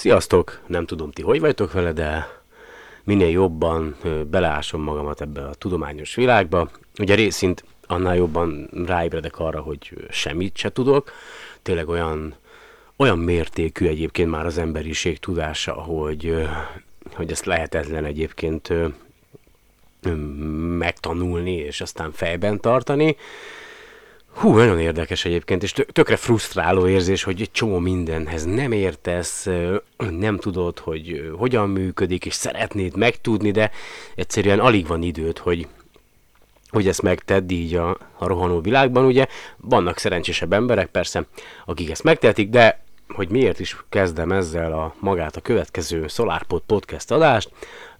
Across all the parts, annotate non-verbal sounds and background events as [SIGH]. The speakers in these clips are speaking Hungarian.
Sziasztok! Nem tudom ti hogy vagytok vele, de minél jobban beleásom magamat ebbe a tudományos világba. Ugye részint annál jobban ráébredek arra, hogy semmit se tudok. Tényleg olyan, olyan mértékű egyébként már az emberiség tudása, hogy, hogy ezt lehetetlen egyébként megtanulni, és aztán fejben tartani. Hú, nagyon érdekes egyébként, és tökre frusztráló érzés, hogy egy csomó mindenhez nem értesz, nem tudod, hogy hogyan működik, és szeretnéd megtudni, de egyszerűen alig van időd, hogy, hogy ezt megtedd így a, a rohanó világban. Ugye vannak szerencsésebb emberek, persze, akik ezt megtehetik, de hogy miért is kezdem ezzel a magát a következő SolarPod podcast adást,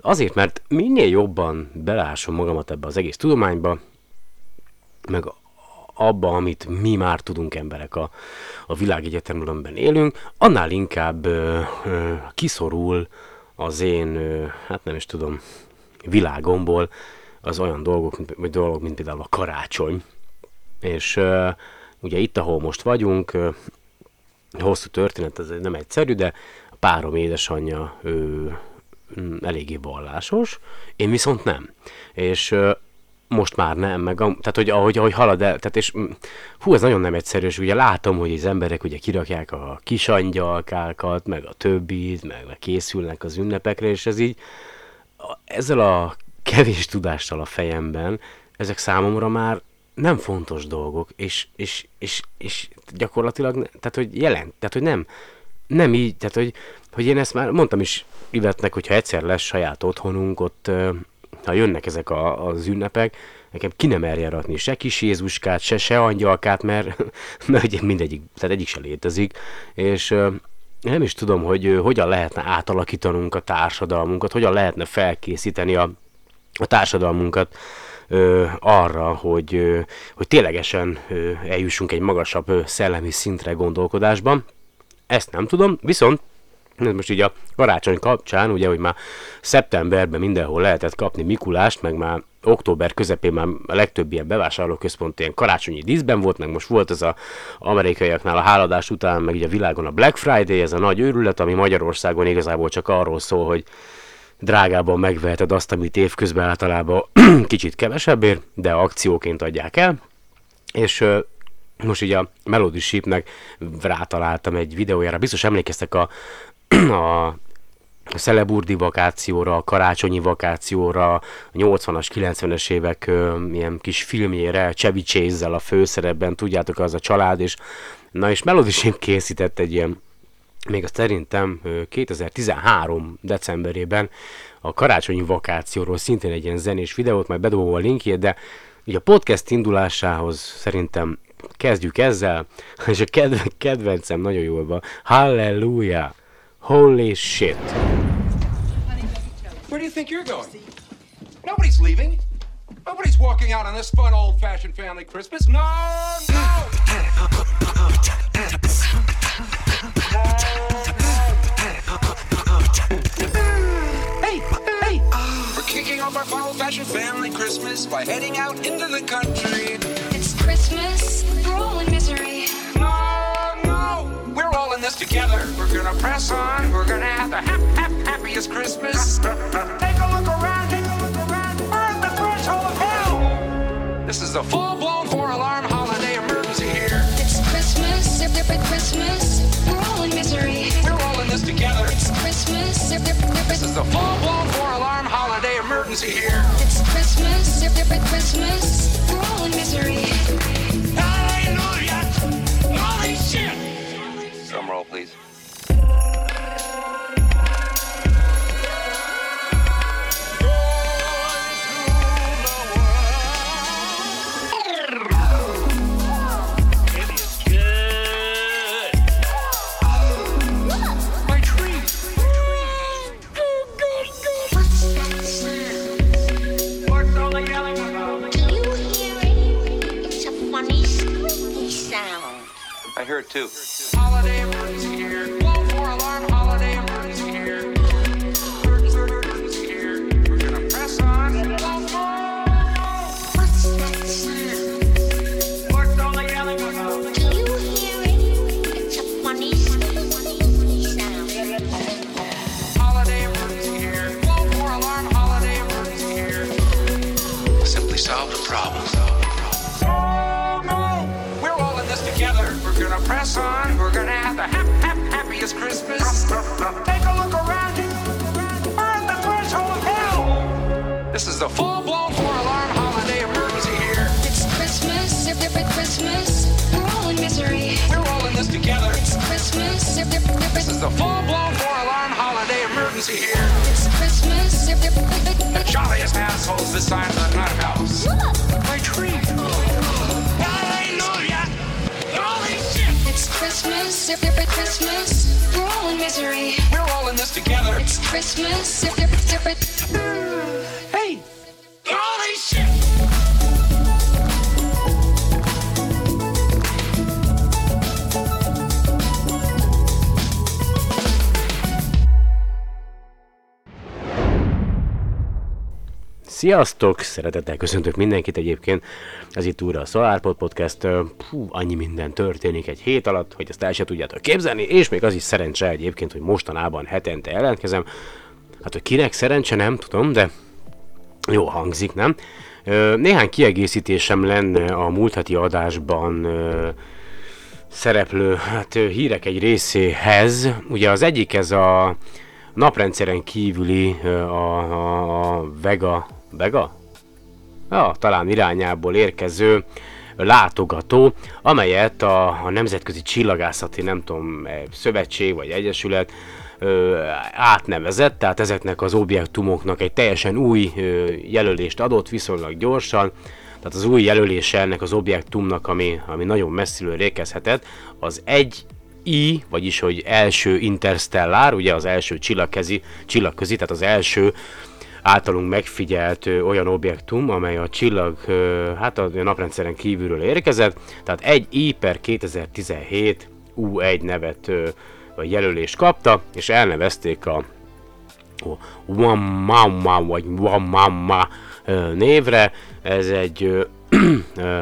azért, mert minél jobban belásom magamat ebbe az egész tudományba, meg abba, amit mi már tudunk emberek a, a világegyetemről, amiben élünk, annál inkább ö, ö, kiszorul az én, ö, hát nem is tudom, világomból az olyan dolgok, vagy dolgok, mint például a karácsony. És ö, ugye itt, ahol most vagyunk, ö, hosszú történet, ez nem egyszerű, de a párom édesanyja ő, eléggé vallásos, én viszont nem. És most már nem, meg a, tehát hogy ahogy, ahogy halad el, tehát és hú, ez nagyon nem egyszerű, és ugye látom, hogy az emberek ugye kirakják a kis angyalkákat, meg a többit, meg, meg készülnek az ünnepekre, és ez így ezzel a kevés tudással a fejemben, ezek számomra már nem fontos dolgok, és, és, és, és gyakorlatilag, tehát hogy jelent, tehát hogy nem, nem így, tehát hogy, hogy én ezt már mondtam is Ivetnek, hogyha egyszer lesz saját otthonunk, ott ha jönnek ezek a, az ünnepek, nekem ki nem merje rakni se kis Jézuskát, se se angyalkát, mert, [LAUGHS] mert mindegyik, tehát egyik se létezik, és nem is tudom, hogy hogyan lehetne átalakítanunk a társadalmunkat, hogyan lehetne felkészíteni a, a társadalmunkat ö, arra, hogy, ö, hogy ténylegesen ö, eljussunk egy magasabb ö, szellemi szintre gondolkodásban. Ezt nem tudom, viszont most így a karácsony kapcsán, ugye, hogy már szeptemberben mindenhol lehetett kapni Mikulást, meg már október közepén már a legtöbb ilyen bevásárlóközpont ilyen karácsonyi díszben volt, meg most volt ez az amerikaiaknál a háladás után, meg így a világon a Black Friday, ez a nagy őrület, ami Magyarországon igazából csak arról szól, hogy drágában megveheted azt, amit évközben általában [CLEARS THROAT] kicsit kevesebbért, de akcióként adják el. És most ugye a Melody Shipnek rátaláltam egy videójára, biztos emlékeztek a [CLEARS THROAT] a szeleburdi vakációra, a karácsonyi vakációra, a 80-as, 90-es évek ö, ilyen kis filmjére, Chevy chase a főszerepben, tudjátok, az a család, és na és Melody készített egy ilyen, még azt szerintem 2013 decemberében a karácsonyi vakációról szintén egy ilyen zenés videót, majd bedobom a linkjét, de ugye a podcast indulásához szerintem kezdjük ezzel, [LAUGHS] és a kedve, kedvencem nagyon jól van, Hallelujah! Holy shit. Where do you think you're going? Nobody's leaving. Nobody's walking out on this fun old-fashioned family Christmas. No, no! Hey, hey! We're kicking off our fun old-fashioned family Christmas by heading out into the country. It's Christmas, we're all in misery. No, no! We're all in this together. We're gonna press on. We're gonna have the hap, hap, happiest Christmas. Take a look around. Take a look around. We're at the threshold of hell. This is a full-blown four-alarm holiday emergency here. It's Christmas, every Christmas, we're all in misery. We're all in this together. It's Christmas, This is a full-blown four-alarm holiday emergency here. It's Christmas, every Christmas, we're all in misery. Sziasztok! Szeretettel köszöntök mindenkit egyébként. Ez itt újra a SolarPod Podcast. Hú, annyi minden történik egy hét alatt, hogy ezt el se tudjátok képzelni, és még az is szerencse egyébként, hogy mostanában hetente jelentkezem. Hát, hogy kinek szerencse, nem tudom, de jó hangzik, nem? Néhány kiegészítésem lenne a múlt heti adásban szereplő hát, hírek egy részéhez. Ugye az egyik ez a naprendszeren kívüli a, a, a Vega, Vega? Ja, talán irányából érkező látogató, amelyet a, a Nemzetközi Csillagászati, nem tudom, eh, szövetség vagy egyesület ö, átnevezett, tehát ezeknek az objektumoknak egy teljesen új ö, jelölést adott viszonylag gyorsan, tehát az új jelölése ennek az objektumnak, ami, ami nagyon messziről érkezhetett, az egy I, vagyis hogy első interstellár, ugye az első csillagközi, csillagközi tehát az első általunk megfigyelt olyan objektum, amely a csillag, hát a naprendszeren kívülről érkezett, tehát egy I per 2017 U1 nevet vagy jelölést kapta, és elnevezték a Wamama vagy Wamama névre. Ez egy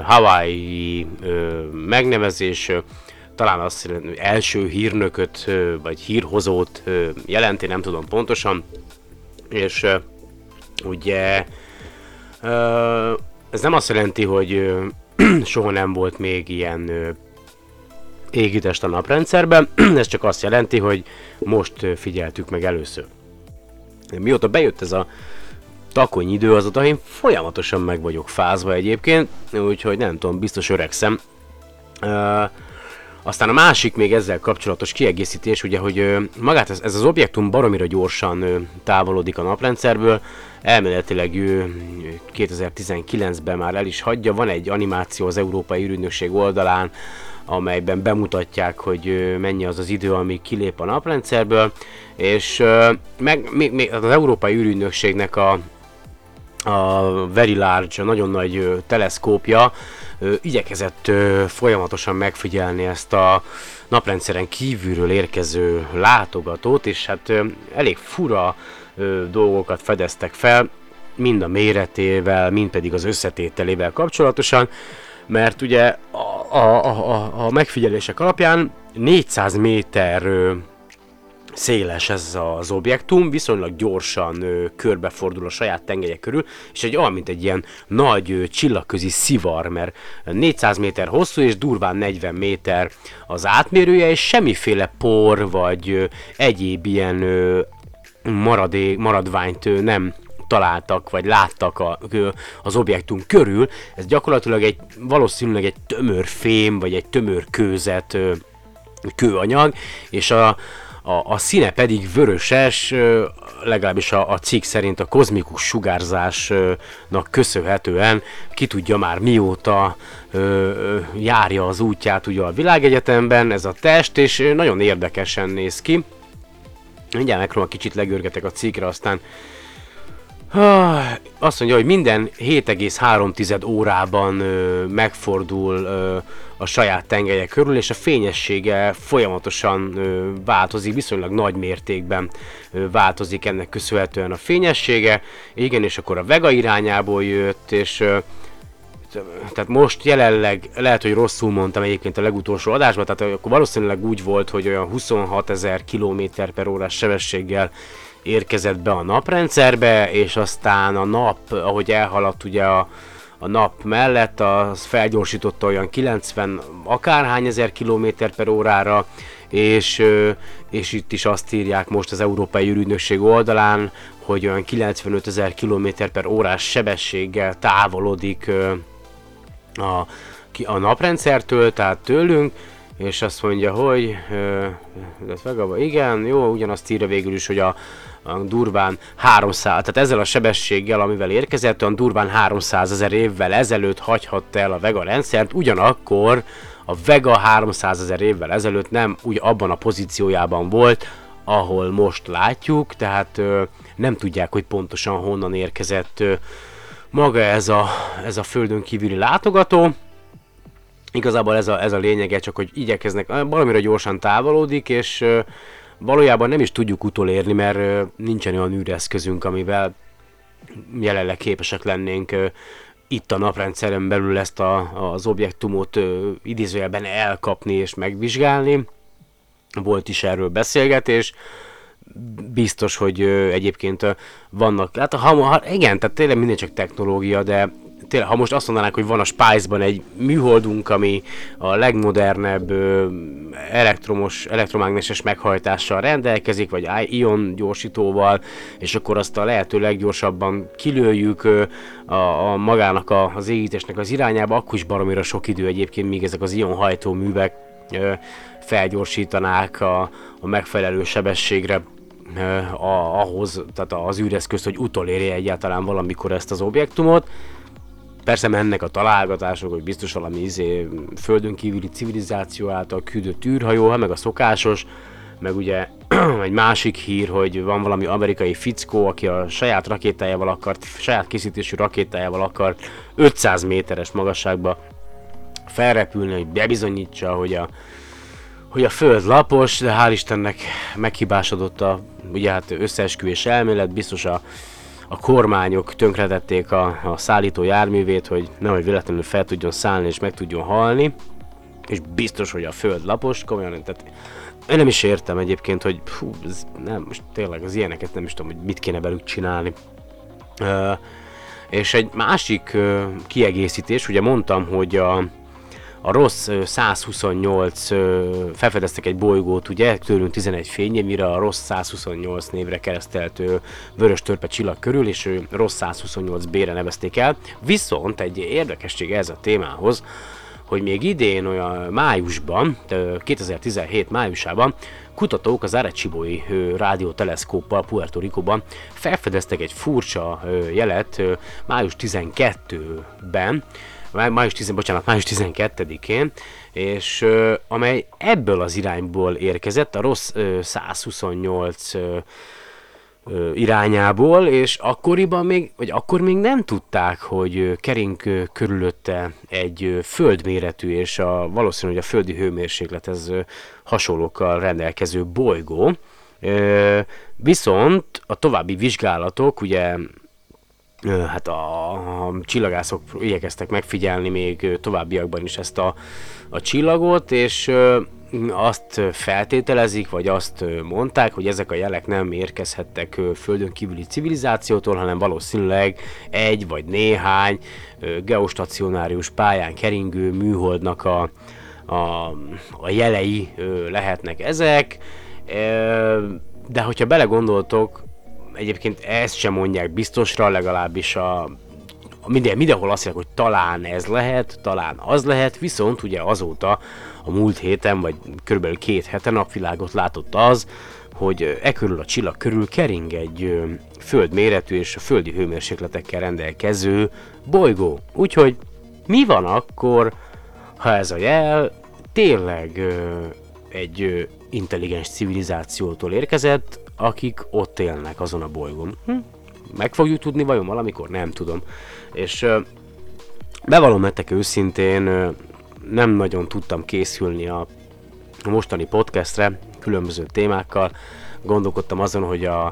Hawaii megnevezés, talán azt jelenti, hogy első hírnököt vagy hírhozót jelenti, nem tudom pontosan. És ugye ez nem azt jelenti, hogy [CLEARS THROAT] soha nem volt még ilyen égitest a naprendszerben, [CLEARS THROAT] ez csak azt jelenti, hogy most figyeltük meg először. Mióta bejött ez a takony idő, azóta én folyamatosan meg vagyok fázva egyébként, úgyhogy nem tudom, biztos öregszem. Ö, aztán a másik még ezzel kapcsolatos kiegészítés, ugye, hogy magát ez, ez az objektum baromira gyorsan távolodik a naprendszerből, elméletileg ő 2019-ben már el is hagyja, van egy animáció az Európai űrügynökség oldalán, amelyben bemutatják, hogy mennyi az az idő, amíg kilép a naprendszerből, és meg még, még az Európai űrügynökségnek a, a Very Large, a nagyon nagy teleszkópja igyekezett folyamatosan megfigyelni ezt a naprendszeren kívülről érkező látogatót, és hát elég fura dolgokat fedeztek fel, mind a méretével, mind pedig az összetételével kapcsolatosan, mert ugye a, a, a, a- megfigyelések alapján 400 méter széles ez az objektum, viszonylag gyorsan ö, körbefordul a saját tengelye körül, és egy olyan, mint egy ilyen nagy ö, csillagközi szivar, mert 400 méter hosszú és durván 40 méter az átmérője, és semmiféle por vagy ö, egyéb ilyen ö, maradé, maradványt ö, nem találtak, vagy láttak a, az objektum körül. Ez gyakorlatilag egy, valószínűleg egy tömör fém, vagy egy tömör kőzet kőanyag, és a, a, a színe pedig vöröses, legalábbis a, a cikk szerint a kozmikus sugárzásnak köszönhetően ki tudja már mióta járja az útját ugye a világegyetemben ez a test, és nagyon érdekesen néz ki. Mindjárt megpróbálom kicsit legörgetek a cikkre, aztán Azt mondja, hogy minden 7,3 órában ö, megfordul ö, a saját tengelye körül, és a fényessége folyamatosan ö, változik, viszonylag nagy mértékben ö, változik ennek köszönhetően a fényessége. Igen, és akkor a Vega irányából jött, és ö, tehát most jelenleg, lehet, hogy rosszul mondtam egyébként a legutolsó adásban, tehát akkor valószínűleg úgy volt, hogy olyan 26 ezer km per órás sebességgel érkezett be a naprendszerbe, és aztán a nap, ahogy elhaladt ugye a, a nap mellett, az felgyorsította olyan 90 akárhány ezer kilométer per órára, és, és itt is azt írják most az Európai űrügynökség oldalán, hogy olyan 95 ezer kilométer per órás sebességgel távolodik a, a naprendszertől, tehát tőlünk, és azt mondja, hogy ö, igen, jó, ugyanazt írja végül is, hogy a, durván 300, tehát ezzel a sebességgel, amivel érkezett, olyan durván 300 ezer évvel ezelőtt hagyhatta el a Vega rendszert, ugyanakkor a Vega 300 ezer évvel ezelőtt nem úgy abban a pozíciójában volt, ahol most látjuk, tehát ö, nem tudják, hogy pontosan honnan érkezett ö, maga ez a, ez a földön kívüli látogató. Igazából ez a, ez a lényege, csak hogy igyekeznek, valamire gyorsan távolodik, és ö, valójában nem is tudjuk utolérni, mert nincsen olyan űreszközünk, amivel jelenleg képesek lennénk itt a naprendszeren belül ezt a, az objektumot ö, idézőjelben elkapni és megvizsgálni. Volt is erről beszélgetés biztos, hogy egyébként vannak, hát ha, ha, igen, tehát tényleg minden csak technológia, de tényleg, ha most azt mondanánk, hogy van a Spice-ban egy műholdunk, ami a legmodernebb elektromos, elektromágneses meghajtással rendelkezik, vagy ion gyorsítóval, és akkor azt a lehető leggyorsabban kilőjük a, a magának a, az égítésnek az irányába, akkor is baromira sok idő egyébként, míg ezek az ion hajtóművek ö, felgyorsítanák a, a megfelelő sebességre ahhoz, tehát az űreszközt, hogy utolérje egyáltalán valamikor ezt az objektumot. Persze mennek a találgatások, hogy biztos valami izé, földön kívüli civilizáció által küldött űrhajó, hát meg a szokásos, meg ugye [CLEARS THROAT] egy másik hír, hogy van valami amerikai fickó, aki a saját rakétájával akart, saját készítésű rakétájával akart 500 méteres magasságba felrepülni, hogy bebizonyítsa, hogy a, hogy a föld lapos, de hál' Istennek meghibásodott a ugye hát összeesküvés elmélet, biztos a, a kormányok tönkretették a, a szállító járművét, hogy nehogy véletlenül fel tudjon szállni és meg tudjon halni, és biztos, hogy a föld lapos, komolyan, tehát én nem is értem egyébként, hogy fú, ez nem, most tényleg az ilyeneket nem is tudom, hogy mit kéne velük csinálni. Ö, és egy másik ö, kiegészítés, ugye mondtam, hogy a, a rossz ö, 128 ö, felfedeztek egy bolygót, ugye, tőlünk 11 fényévnyire a rossz 128 névre keresztelt vörös törpe csillag körül, és ő rossz 128b-re nevezték el. Viszont egy érdekesség ez a témához, hogy még idén olyan májusban, ö, 2017 májusában kutatók az Arecsibói rádióteleszkóppal Puerto Ricoban felfedeztek egy furcsa jelet május 12-ben, má- május 10, bocsánat, május 12-én, és ö, amely ebből az irányból érkezett, a rossz ö, 128 ö, irányából, és akkoriban még, vagy akkor még nem tudták, hogy kering körülötte egy földméretű, és a, valószínű, hogy a földi hőmérséklethez hasonlókkal rendelkező bolygó. Viszont a további vizsgálatok, ugye hát a, a csillagászok igyekeztek megfigyelni még továbbiakban is ezt a, a csillagot, és azt feltételezik, vagy azt mondták, hogy ezek a jelek nem érkezhettek földön kívüli civilizációtól, hanem valószínűleg egy vagy néhány geostacionárius pályán keringő műholdnak a, a, a jelei lehetnek ezek. De hogyha belegondoltok, egyébként ezt sem mondják biztosra, legalábbis a, minden, mindenhol azt mondják, hogy talán ez lehet, talán az lehet, viszont ugye azóta a múlt héten, vagy körülbelül két hete napvilágot látott az, hogy e körül a csillag körül kering egy földméretű és a földi hőmérsékletekkel rendelkező bolygó. Úgyhogy mi van akkor, ha ez a jel tényleg egy intelligens civilizációtól érkezett, akik ott élnek azon a bolygón. Hm? Meg fogjuk tudni vajon valamikor? Nem tudom. És bevallom nektek őszintén, nem nagyon tudtam készülni a mostani podcastre, különböző témákkal. Gondolkodtam azon, hogy a,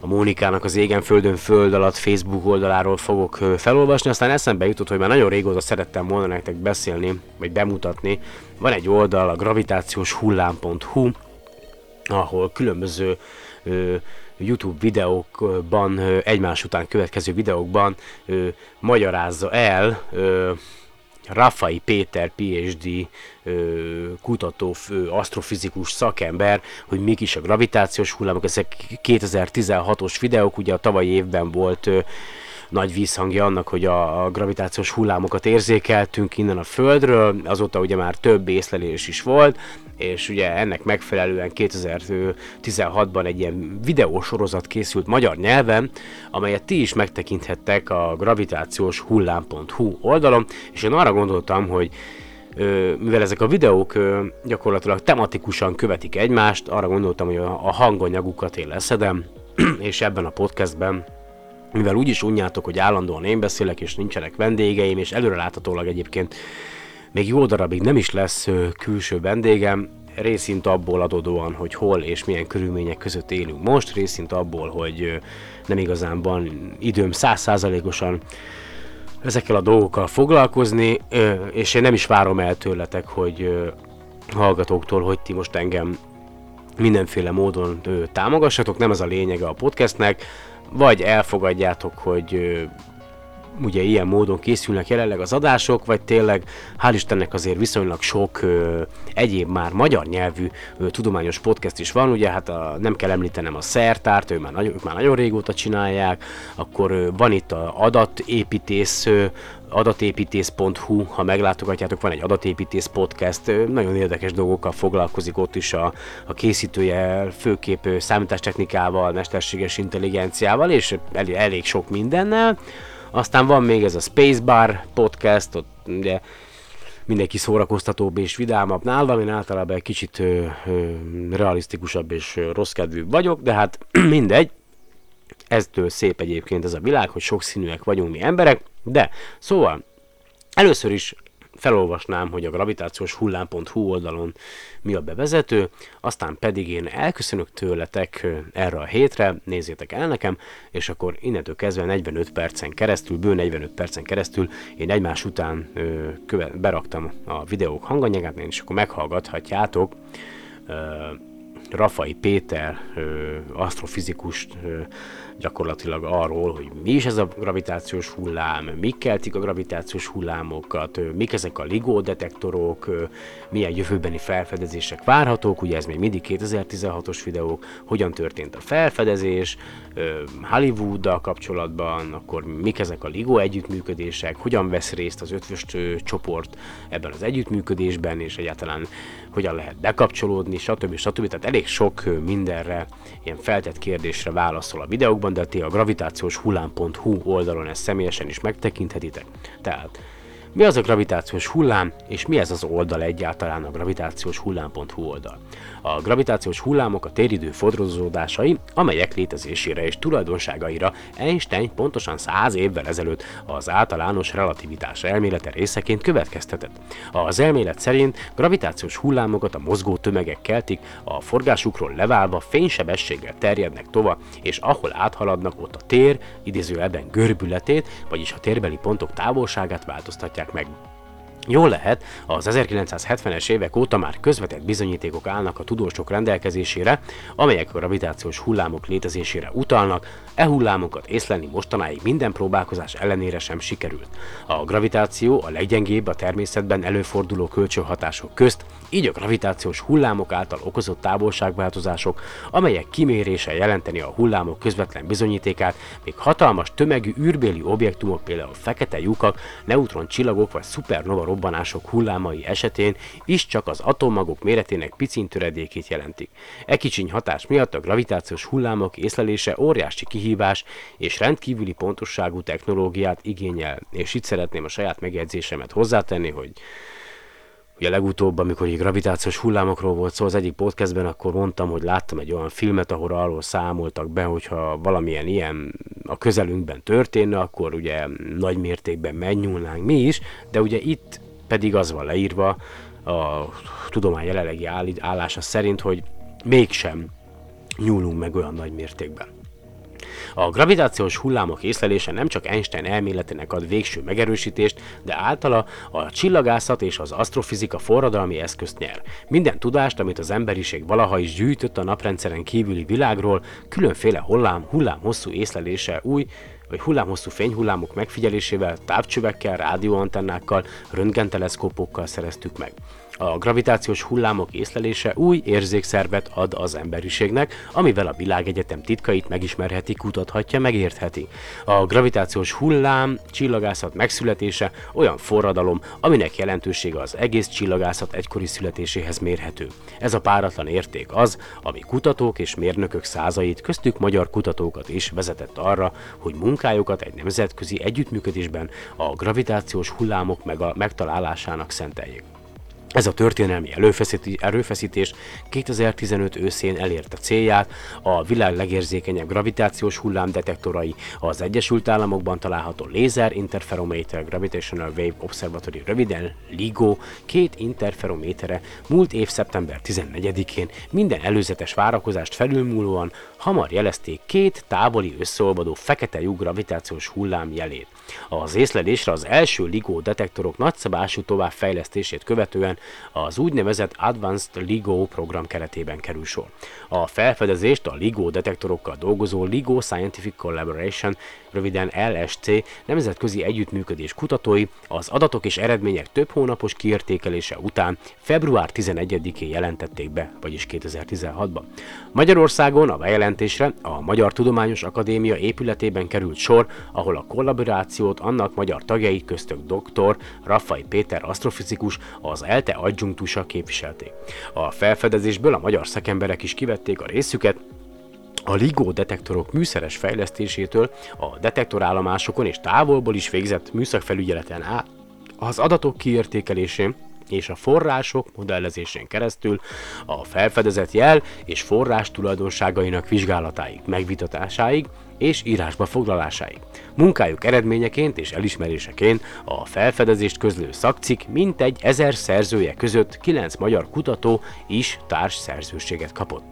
a Mónikának az Égen Földön Föld alatt Facebook oldaláról fogok felolvasni, aztán eszembe jutott, hogy már nagyon régóta szerettem volna nektek beszélni, vagy bemutatni. Van egy oldal, a gravitációs hullám.hu, ahol különböző YouTube videókban, egymás után következő videókban magyarázza el Rafai Péter, PhD kutató, asztrofizikus szakember, hogy mik is a gravitációs hullámok, ezek 2016-os videók, ugye a tavalyi évben volt nagy vízhangja annak, hogy a, a gravitációs hullámokat érzékeltünk innen a Földről, azóta ugye már több észlelés is volt, és ugye ennek megfelelően 2016-ban egy ilyen videósorozat készült magyar nyelven, amelyet ti is megtekinthettek a gravitációs hullám.hu oldalon, és én arra gondoltam, hogy mivel ezek a videók gyakorlatilag tematikusan követik egymást, arra gondoltam, hogy a hanganyagukat én leszedem, [CLEARS THROAT] és ebben a podcastben mivel úgyis unjátok, hogy állandóan én beszélek, és nincsenek vendégeim, és előreláthatólag egyébként még jó darabig nem is lesz külső vendégem, részint abból adódóan, hogy hol és milyen körülmények között élünk most, részint abból, hogy nem igazán van időm százszázalékosan ezekkel a dolgokkal foglalkozni, és én nem is várom el tőletek, hogy hallgatóktól, hogy ti most engem mindenféle módon támogassatok, nem ez a lényege a podcastnek, vagy elfogadjátok, hogy ugye ilyen módon készülnek jelenleg az adások, vagy tényleg hál' Istennek azért viszonylag sok ö, egyéb már magyar nyelvű ö, tudományos podcast is van, ugye hát a, nem kell említenem a Szertárt, ő már, nagyon, ők már nagyon régóta csinálják, akkor ö, van itt a adatépítész, ö, adatépítész.hu, ha meglátogatjátok, van egy adatépítész podcast, nagyon érdekes dolgokkal foglalkozik ott is a, a készítője, főképp számítástechnikával, mesterséges intelligenciával, és elég, elég sok mindennel. Aztán van még ez a Spacebar podcast, ott ugye mindenki szórakoztatóbb és vidámabb nálam, én általában egy kicsit ö, ö, realisztikusabb és rossz vagyok, de hát [CLEARS THROAT] mindegy. Eztől szép egyébként ez a világ, hogy sokszínűek vagyunk mi emberek, de szóval először is felolvasnám, hogy a gravitációs hullám.hu oldalon mi a bevezető, aztán pedig én elköszönök tőletek erre a hétre, nézzétek el nekem, és akkor innentől kezdve 45 percen keresztül, bő 45 percen keresztül én egymás után ö, köve, beraktam a videók hanganyagát, és akkor meghallgathatjátok ö, Rafai Péter, ö, asztrofizikust ö, gyakorlatilag arról, hogy mi is ez a gravitációs hullám, mik keltik a gravitációs hullámokat, mik ezek a LIGO detektorok, milyen jövőbeni felfedezések várhatók, ugye ez még mindig 2016-os videók, hogyan történt a felfedezés, Hollywooddal kapcsolatban, akkor mik ezek a LIGO együttműködések, hogyan vesz részt az ötvös csoport ebben az együttműködésben, és egyáltalán hogyan lehet bekapcsolódni, stb. stb. Tehát elég sok mindenre, ilyen feltett kérdésre válaszol a videókban, ti a gravitációs hullám.hu oldalon ezt személyesen is megtekinthetitek. Tehát mi az a gravitációs hullám, és mi ez az oldal egyáltalán a gravitációs hullám.hu oldal? A gravitációs hullámok a téridő fodrozódásai, amelyek létezésére és tulajdonságaira Einstein pontosan 100 évvel ezelőtt az általános relativitás elmélete részeként következtetett. Az elmélet szerint gravitációs hullámokat a mozgó tömegek keltik, a forgásukról leválva fénysebességgel terjednek tova, és ahol áthaladnak, ott a tér, idézőjelben görbületét, vagyis a térbeli pontok távolságát változtatják meg. Jól lehet, az 1970-es évek óta már közvetett bizonyítékok állnak a tudósok rendelkezésére, amelyek a gravitációs hullámok létezésére utalnak, e hullámokat észlelni mostanáig minden próbálkozás ellenére sem sikerült. A gravitáció a leggyengébb a természetben előforduló kölcsönhatások közt, így a gravitációs hullámok által okozott távolságváltozások, amelyek kimérése jelenteni a hullámok közvetlen bizonyítékát, még hatalmas tömegű űrbéli objektumok, például fekete lyukak, neutron csillagok vagy szupernova robbanások hullámai esetén is csak az atommagok méretének picin töredékét jelentik. E kicsiny hatás miatt a gravitációs hullámok észlelése óriási kihívás és rendkívüli pontosságú technológiát igényel, és itt szeretném a saját megjegyzésemet hozzátenni, hogy Ugye legutóbb, amikor egy gravitációs hullámokról volt szó az egyik podcastben, akkor mondtam, hogy láttam egy olyan filmet, ahol arról számoltak be, hogyha valamilyen ilyen a közelünkben történne, akkor ugye nagy mértékben megnyúlnánk mi is, de ugye itt pedig az van leírva a tudomány jelenlegi áll- állása szerint, hogy mégsem nyúlunk meg olyan nagy mértékben. A gravitációs hullámok észlelése nem csak Einstein elméletének ad végső megerősítést, de általa a csillagászat és az asztrofizika forradalmi eszközt nyer. Minden tudást, amit az emberiség valaha is gyűjtött a naprendszeren kívüli világról, különféle hullám, hullám hosszú észlelése új, vagy hullámhosszú fényhullámok megfigyelésével, távcsövekkel, rádióantennákkal, röntgenteleszkópokkal szereztük meg. A gravitációs hullámok észlelése új érzékszervet ad az emberiségnek, amivel a világegyetem titkait megismerheti, kutathatja, megértheti. A gravitációs hullám csillagászat megszületése olyan forradalom, aminek jelentősége az egész csillagászat egykori születéséhez mérhető. Ez a páratlan érték az, ami kutatók és mérnökök százait, köztük magyar kutatókat is vezetett arra, hogy munkájukat egy nemzetközi együttműködésben a gravitációs hullámok meg a megtalálásának szenteljék. Ez a történelmi erőfeszítés 2015 őszén elérte célját, a világ legérzékenyebb gravitációs hullámdetektorai az Egyesült Államokban található Laser Interferometer Gravitational Wave Observatory, röviden LIGO, két interferométere múlt év szeptember 14-én minden előzetes várakozást felülmúlóan hamar jelezték két távoli összeolvadó fekete lyuk gravitációs hullám jelét. Az észlelésre az első LIGO detektorok nagyszabású továbbfejlesztését követően az úgynevezett Advanced LIGO program keretében kerül sor. A felfedezést a LIGO detektorokkal dolgozó LIGO Scientific Collaboration, röviden LSC nemzetközi együttműködés kutatói az adatok és eredmények több hónapos kiértékelése után február 11-én jelentették be, vagyis 2016-ban. Magyarországon a bejelentésre a Magyar Tudományos Akadémia épületében került sor, ahol a kollaborációt annak magyar tagjai köztük dr. Raffai Péter asztrofizikus, az ELTE adjunktusa képviselték. A felfedezésből a magyar szakemberek is kivették a részüket, a LIGO detektorok műszeres fejlesztésétől a detektorállomásokon és távolból is végzett műszakfelügyeleten át az adatok kiértékelésén és a források modellezésén keresztül a felfedezett jel és forrás tulajdonságainak vizsgálatáig, megvitatásáig és írásba foglalásáig. Munkájuk eredményeként és elismeréseként a felfedezést közlő szakcik mintegy ezer szerzője között kilenc magyar kutató is társ szerzőséget kapott.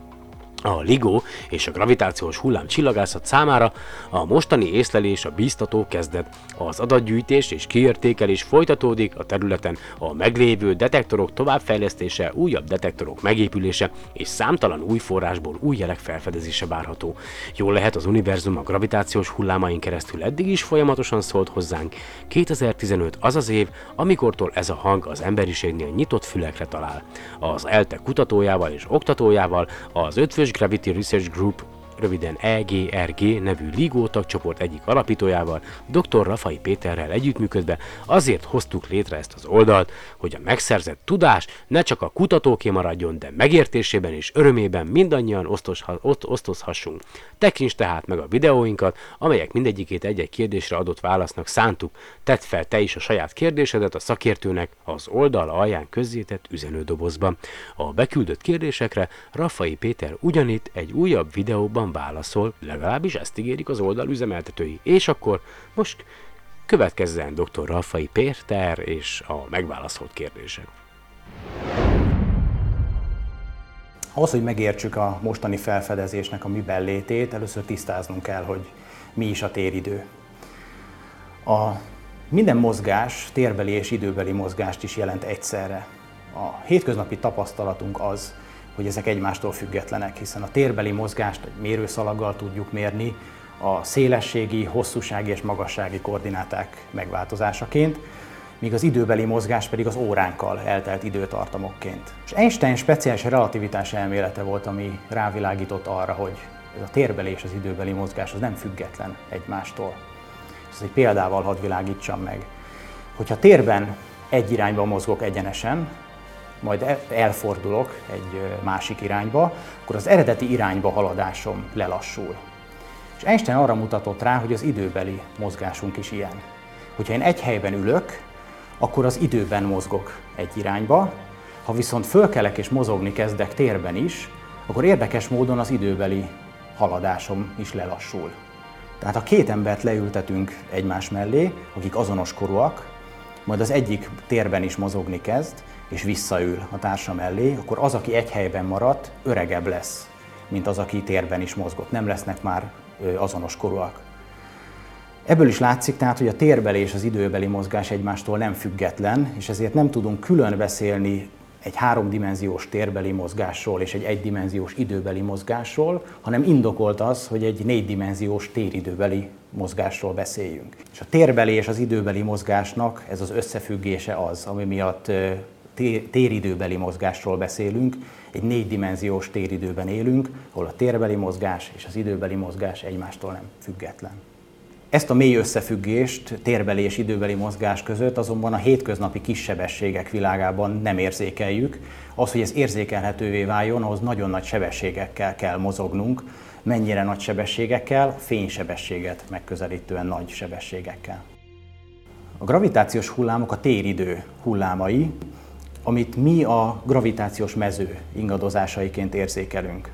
A LIGO és a gravitációs hullám csillagászat számára a mostani észlelés a bíztató kezdet. Az adatgyűjtés és kiértékelés folytatódik a területen a meglévő detektorok továbbfejlesztése, újabb detektorok megépülése és számtalan új forrásból új jelek felfedezése várható. Jól lehet az univerzum a gravitációs hullámain keresztül eddig is folyamatosan szólt hozzánk. 2015 az az év, amikortól ez a hang az emberiségnél nyitott fülekre talál. Az ELTE kutatójával és oktatójával az Gravity Research Group röviden EGRG nevű LIGO tagcsoport egyik alapítójával, dr. Rafai Péterrel együttműködve azért hoztuk létre ezt az oldalt, hogy a megszerzett tudás ne csak a kutatóké maradjon, de megértésében és örömében mindannyian osztozhassunk. Tekints tehát meg a videóinkat, amelyek mindegyikét egy-egy kérdésre adott válasznak szántuk. Tedd fel te is a saját kérdésedet a szakértőnek az oldal alján közzétett üzenődobozban. A beküldött kérdésekre Rafai Péter ugyanitt egy újabb videóban válaszol, legalábbis ezt ígérik az oldal üzemeltetői. És akkor most következzen dr. Rafai Péter és a megválaszolt kérdések. Ahhoz, hogy megértsük a mostani felfedezésnek a műbellétét, először tisztáznunk kell, hogy mi is a téridő. A minden mozgás térbeli és időbeli mozgást is jelent egyszerre. A hétköznapi tapasztalatunk az, hogy ezek egymástól függetlenek, hiszen a térbeli mozgást egy mérőszalaggal tudjuk mérni, a szélességi, hosszúsági és magassági koordináták megváltozásaként, míg az időbeli mozgás pedig az óránkkal eltelt időtartamokként. És Einstein speciális relativitás elmélete volt, ami rávilágított arra, hogy ez a térbeli és az időbeli mozgás az nem független egymástól. Ezt egy példával hadd világítsam meg. Hogyha térben egy irányba mozgok egyenesen, majd e- elfordulok egy másik irányba, akkor az eredeti irányba haladásom lelassul. És Einstein arra mutatott rá, hogy az időbeli mozgásunk is ilyen. Hogyha én egy helyben ülök, akkor az időben mozgok egy irányba, ha viszont fölkelek és mozogni kezdek térben is, akkor érdekes módon az időbeli haladásom is lelassul. Tehát ha két embert leültetünk egymás mellé, akik azonos korúak, majd az egyik térben is mozogni kezd, és visszaül a társa mellé, akkor az, aki egy helyben maradt, öregebb lesz, mint az, aki térben is mozgott. Nem lesznek már azonos korúak. Ebből is látszik tehát, hogy a térbeli és az időbeli mozgás egymástól nem független, és ezért nem tudunk külön beszélni egy háromdimenziós térbeli mozgásról és egy egydimenziós időbeli mozgásról, hanem indokolt az, hogy egy négydimenziós téridőbeli mozgásról beszéljünk. És a térbeli és az időbeli mozgásnak ez az összefüggése az, ami miatt téridőbeli mozgásról beszélünk, egy négydimenziós téridőben élünk, ahol a térbeli mozgás és az időbeli mozgás egymástól nem független. Ezt a mély összefüggést térbeli és időbeli mozgás között azonban a hétköznapi kissebességek világában nem érzékeljük. Az, hogy ez érzékelhetővé váljon, ahhoz nagyon nagy sebességekkel kell mozognunk. Mennyire nagy sebességekkel? Fénysebességet megközelítően nagy sebességekkel. A gravitációs hullámok a téridő hullámai, amit mi a gravitációs mező ingadozásaiként érzékelünk.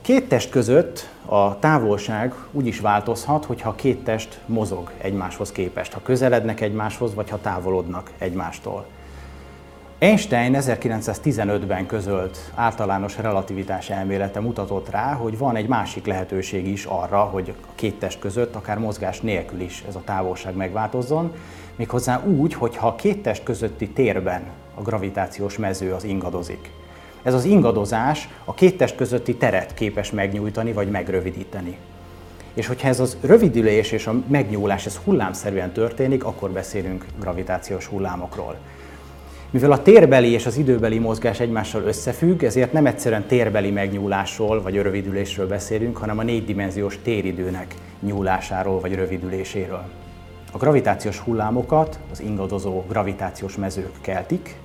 Két test között a távolság úgy is változhat, hogyha két test mozog egymáshoz képest, ha közelednek egymáshoz, vagy ha távolodnak egymástól. Einstein 1915-ben közölt általános relativitás elmélete mutatott rá, hogy van egy másik lehetőség is arra, hogy a két test között, akár mozgás nélkül is ez a távolság megváltozzon, méghozzá úgy, hogy ha a két test közötti térben a gravitációs mező az ingadozik. Ez az ingadozás a két test közötti teret képes megnyújtani vagy megrövidíteni. És hogyha ez az rövidülés és a megnyúlás ez hullámszerűen történik, akkor beszélünk gravitációs hullámokról. Mivel a térbeli és az időbeli mozgás egymással összefügg, ezért nem egyszerűen térbeli megnyúlásról vagy rövidülésről beszélünk, hanem a négydimenziós téridőnek nyúlásáról vagy rövidüléséről. A gravitációs hullámokat az ingadozó gravitációs mezők keltik,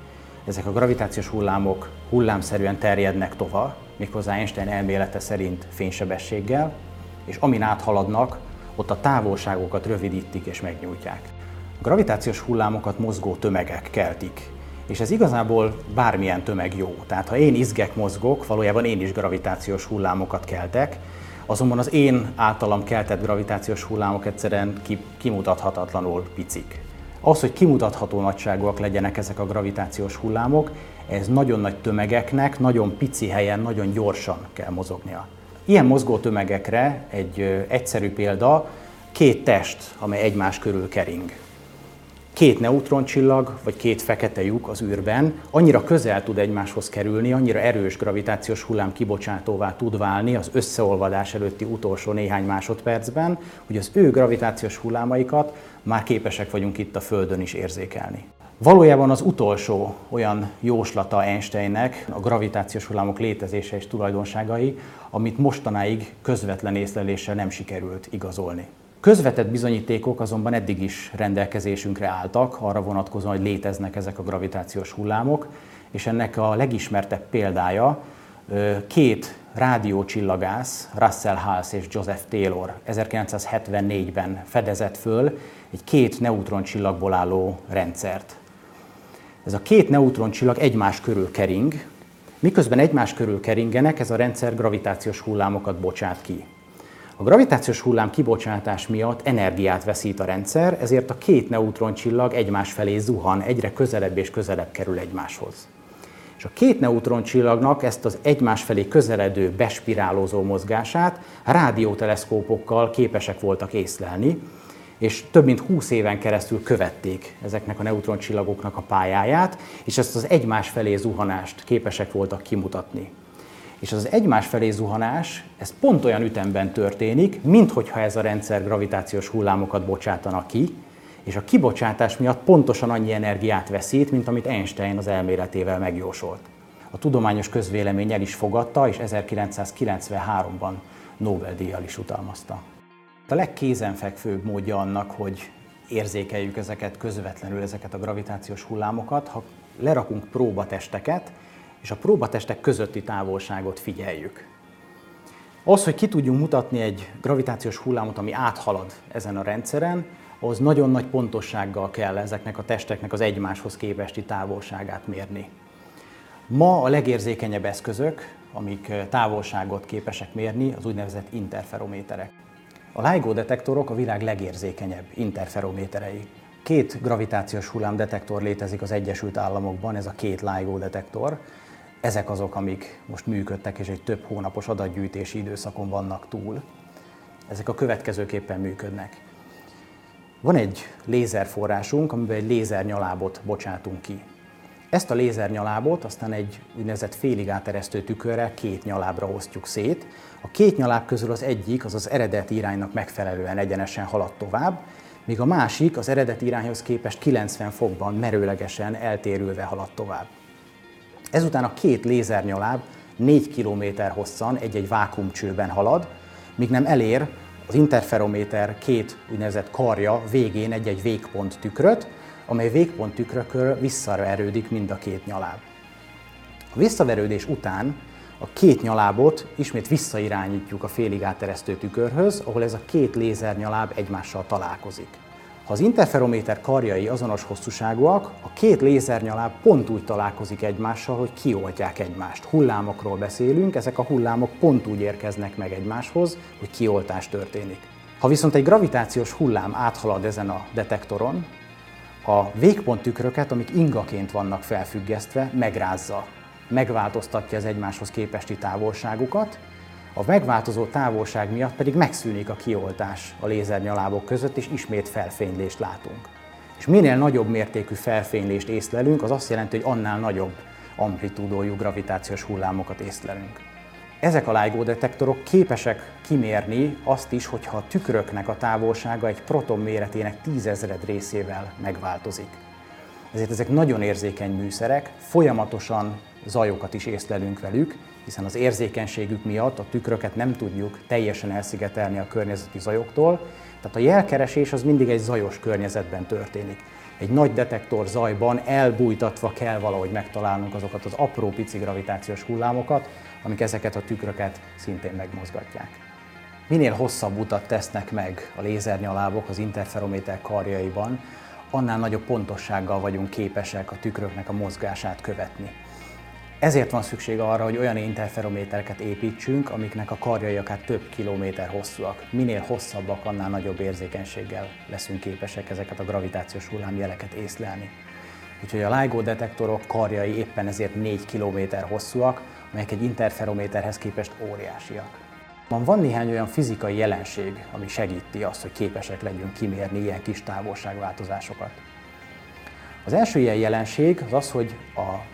ezek a gravitációs hullámok hullámszerűen terjednek tovább, méghozzá Einstein elmélete szerint fénysebességgel, és amin áthaladnak, ott a távolságokat rövidítik és megnyújtják. A gravitációs hullámokat mozgó tömegek keltik, és ez igazából bármilyen tömeg jó. Tehát ha én izgek mozgok, valójában én is gravitációs hullámokat keltek, azonban az én általam keltett gravitációs hullámok egyszerűen kimutathatatlanul picik. Az, hogy kimutatható nagyságúak legyenek ezek a gravitációs hullámok, ez nagyon nagy tömegeknek, nagyon pici helyen, nagyon gyorsan kell mozognia. Ilyen mozgó tömegekre egy egyszerű példa, két test, amely egymás körül kering. Két neutroncsillag, vagy két fekete lyuk az űrben annyira közel tud egymáshoz kerülni, annyira erős gravitációs hullám kibocsátóvá tud válni az összeolvadás előtti utolsó néhány másodpercben, hogy az ő gravitációs hullámaikat már képesek vagyunk itt a Földön is érzékelni. Valójában az utolsó olyan jóslata Einsteinnek a gravitációs hullámok létezése és tulajdonságai, amit mostanáig közvetlen észleléssel nem sikerült igazolni. Közvetett bizonyítékok azonban eddig is rendelkezésünkre álltak, arra vonatkozóan, hogy léteznek ezek a gravitációs hullámok, és ennek a legismertebb példája két rádiócsillagász, Russell Hals és Joseph Taylor 1974-ben fedezett föl egy két neutroncsillagból álló rendszert. Ez a két neutroncsillag egymás körül kering, miközben egymás körül keringenek, ez a rendszer gravitációs hullámokat bocsát ki. A gravitációs hullám kibocsátás miatt energiát veszít a rendszer, ezért a két neutroncsillag egymás felé zuhan, egyre közelebb és közelebb kerül egymáshoz. És a két neutroncsillagnak ezt az egymás felé közeledő, bespirálózó mozgását rádióteleszkópokkal képesek voltak észlelni, és több mint 20 éven keresztül követték ezeknek a neutroncsillagoknak a pályáját, és ezt az egymás felé zuhanást képesek voltak kimutatni. És az egymás felé zuhanás, ez pont olyan ütemben történik, minthogyha ez a rendszer gravitációs hullámokat bocsátana ki, és a kibocsátás miatt pontosan annyi energiát veszít, mint amit Einstein az elméletével megjósolt. A tudományos közvélemény el is fogadta, és 1993-ban Nobel-díjjal is utalmazta. A legkézenfekvőbb módja annak, hogy érzékeljük ezeket közvetlenül, ezeket a gravitációs hullámokat, ha lerakunk próbatesteket, és a próbatestek közötti távolságot figyeljük. Az, hogy ki tudjunk mutatni egy gravitációs hullámot, ami áthalad ezen a rendszeren, az nagyon nagy pontossággal kell ezeknek a testeknek az egymáshoz képesti távolságát mérni. Ma a legérzékenyebb eszközök, amik távolságot képesek mérni, az úgynevezett interferométerek. A LIGO detektorok a világ legérzékenyebb interferométerei. Két gravitációs hullámdetektor létezik az Egyesült Államokban, ez a két LIGO detektor. Ezek azok, amik most működtek, és egy több hónapos adatgyűjtési időszakon vannak túl. Ezek a következőképpen működnek. Van egy lézerforrásunk, amiben egy lézernyalábot bocsátunk ki. Ezt a lézernyalábot aztán egy úgynevezett félig áteresztő tükörrel két nyalábra osztjuk szét. A két nyaláb közül az egyik az az eredeti iránynak megfelelően egyenesen halad tovább, míg a másik az eredeti irányhoz képest 90 fokban merőlegesen eltérülve halad tovább. Ezután a két lézernyaláb 4 km hosszan egy-egy vákumcsőben halad, míg nem elér az interferométer két úgynevezett karja végén egy-egy végpont tükröt, amely végpont tükrökör visszaverődik mind a két nyaláb. A visszaverődés után a két nyalábot ismét visszairányítjuk a félig átteresztő tükörhöz, ahol ez a két lézernyaláb egymással találkozik. Ha az interferométer karjai azonos hosszúságúak, a két lézernyaláb pont úgy találkozik egymással, hogy kioltják egymást. Hullámokról beszélünk, ezek a hullámok pont úgy érkeznek meg egymáshoz, hogy kioltás történik. Ha viszont egy gravitációs hullám áthalad ezen a detektoron, a végponttükröket, amik ingaként vannak felfüggesztve, megrázza. Megváltoztatja az egymáshoz képesti távolságukat, a megváltozó távolság miatt pedig megszűnik a kioltás a lézernyalábok között, és ismét felfénylést látunk. És minél nagyobb mértékű felfénylést észlelünk, az azt jelenti, hogy annál nagyobb amplitúdójú gravitációs hullámokat észlelünk. Ezek a LIGO detektorok képesek kimérni azt is, hogyha a tükröknek a távolsága egy proton méretének tízezred részével megváltozik. Ezért ezek nagyon érzékeny műszerek, folyamatosan zajokat is észlelünk velük, hiszen az érzékenységük miatt a tükröket nem tudjuk teljesen elszigetelni a környezeti zajoktól, tehát a jelkeresés az mindig egy zajos környezetben történik. Egy nagy detektor zajban elbújtatva kell valahogy megtalálnunk azokat az apró pici gravitációs hullámokat, amik ezeket a tükröket szintén megmozgatják. Minél hosszabb utat tesznek meg a lézernyalábok az interferométer karjaiban, annál nagyobb pontossággal vagyunk képesek a tükröknek a mozgását követni. Ezért van szükség arra, hogy olyan interferométereket építsünk, amiknek a karjai akár több kilométer hosszúak. Minél hosszabbak, annál nagyobb érzékenységgel leszünk képesek ezeket a gravitációs hullámjeleket észlelni. Úgyhogy a LIGO detektorok karjai éppen ezért 4 km hosszúak, amelyek egy interferométerhez képest óriásiak. Van néhány olyan fizikai jelenség, ami segíti azt, hogy képesek legyünk kimérni ilyen kis távolságváltozásokat. Az első ilyen jelenség az az, hogy a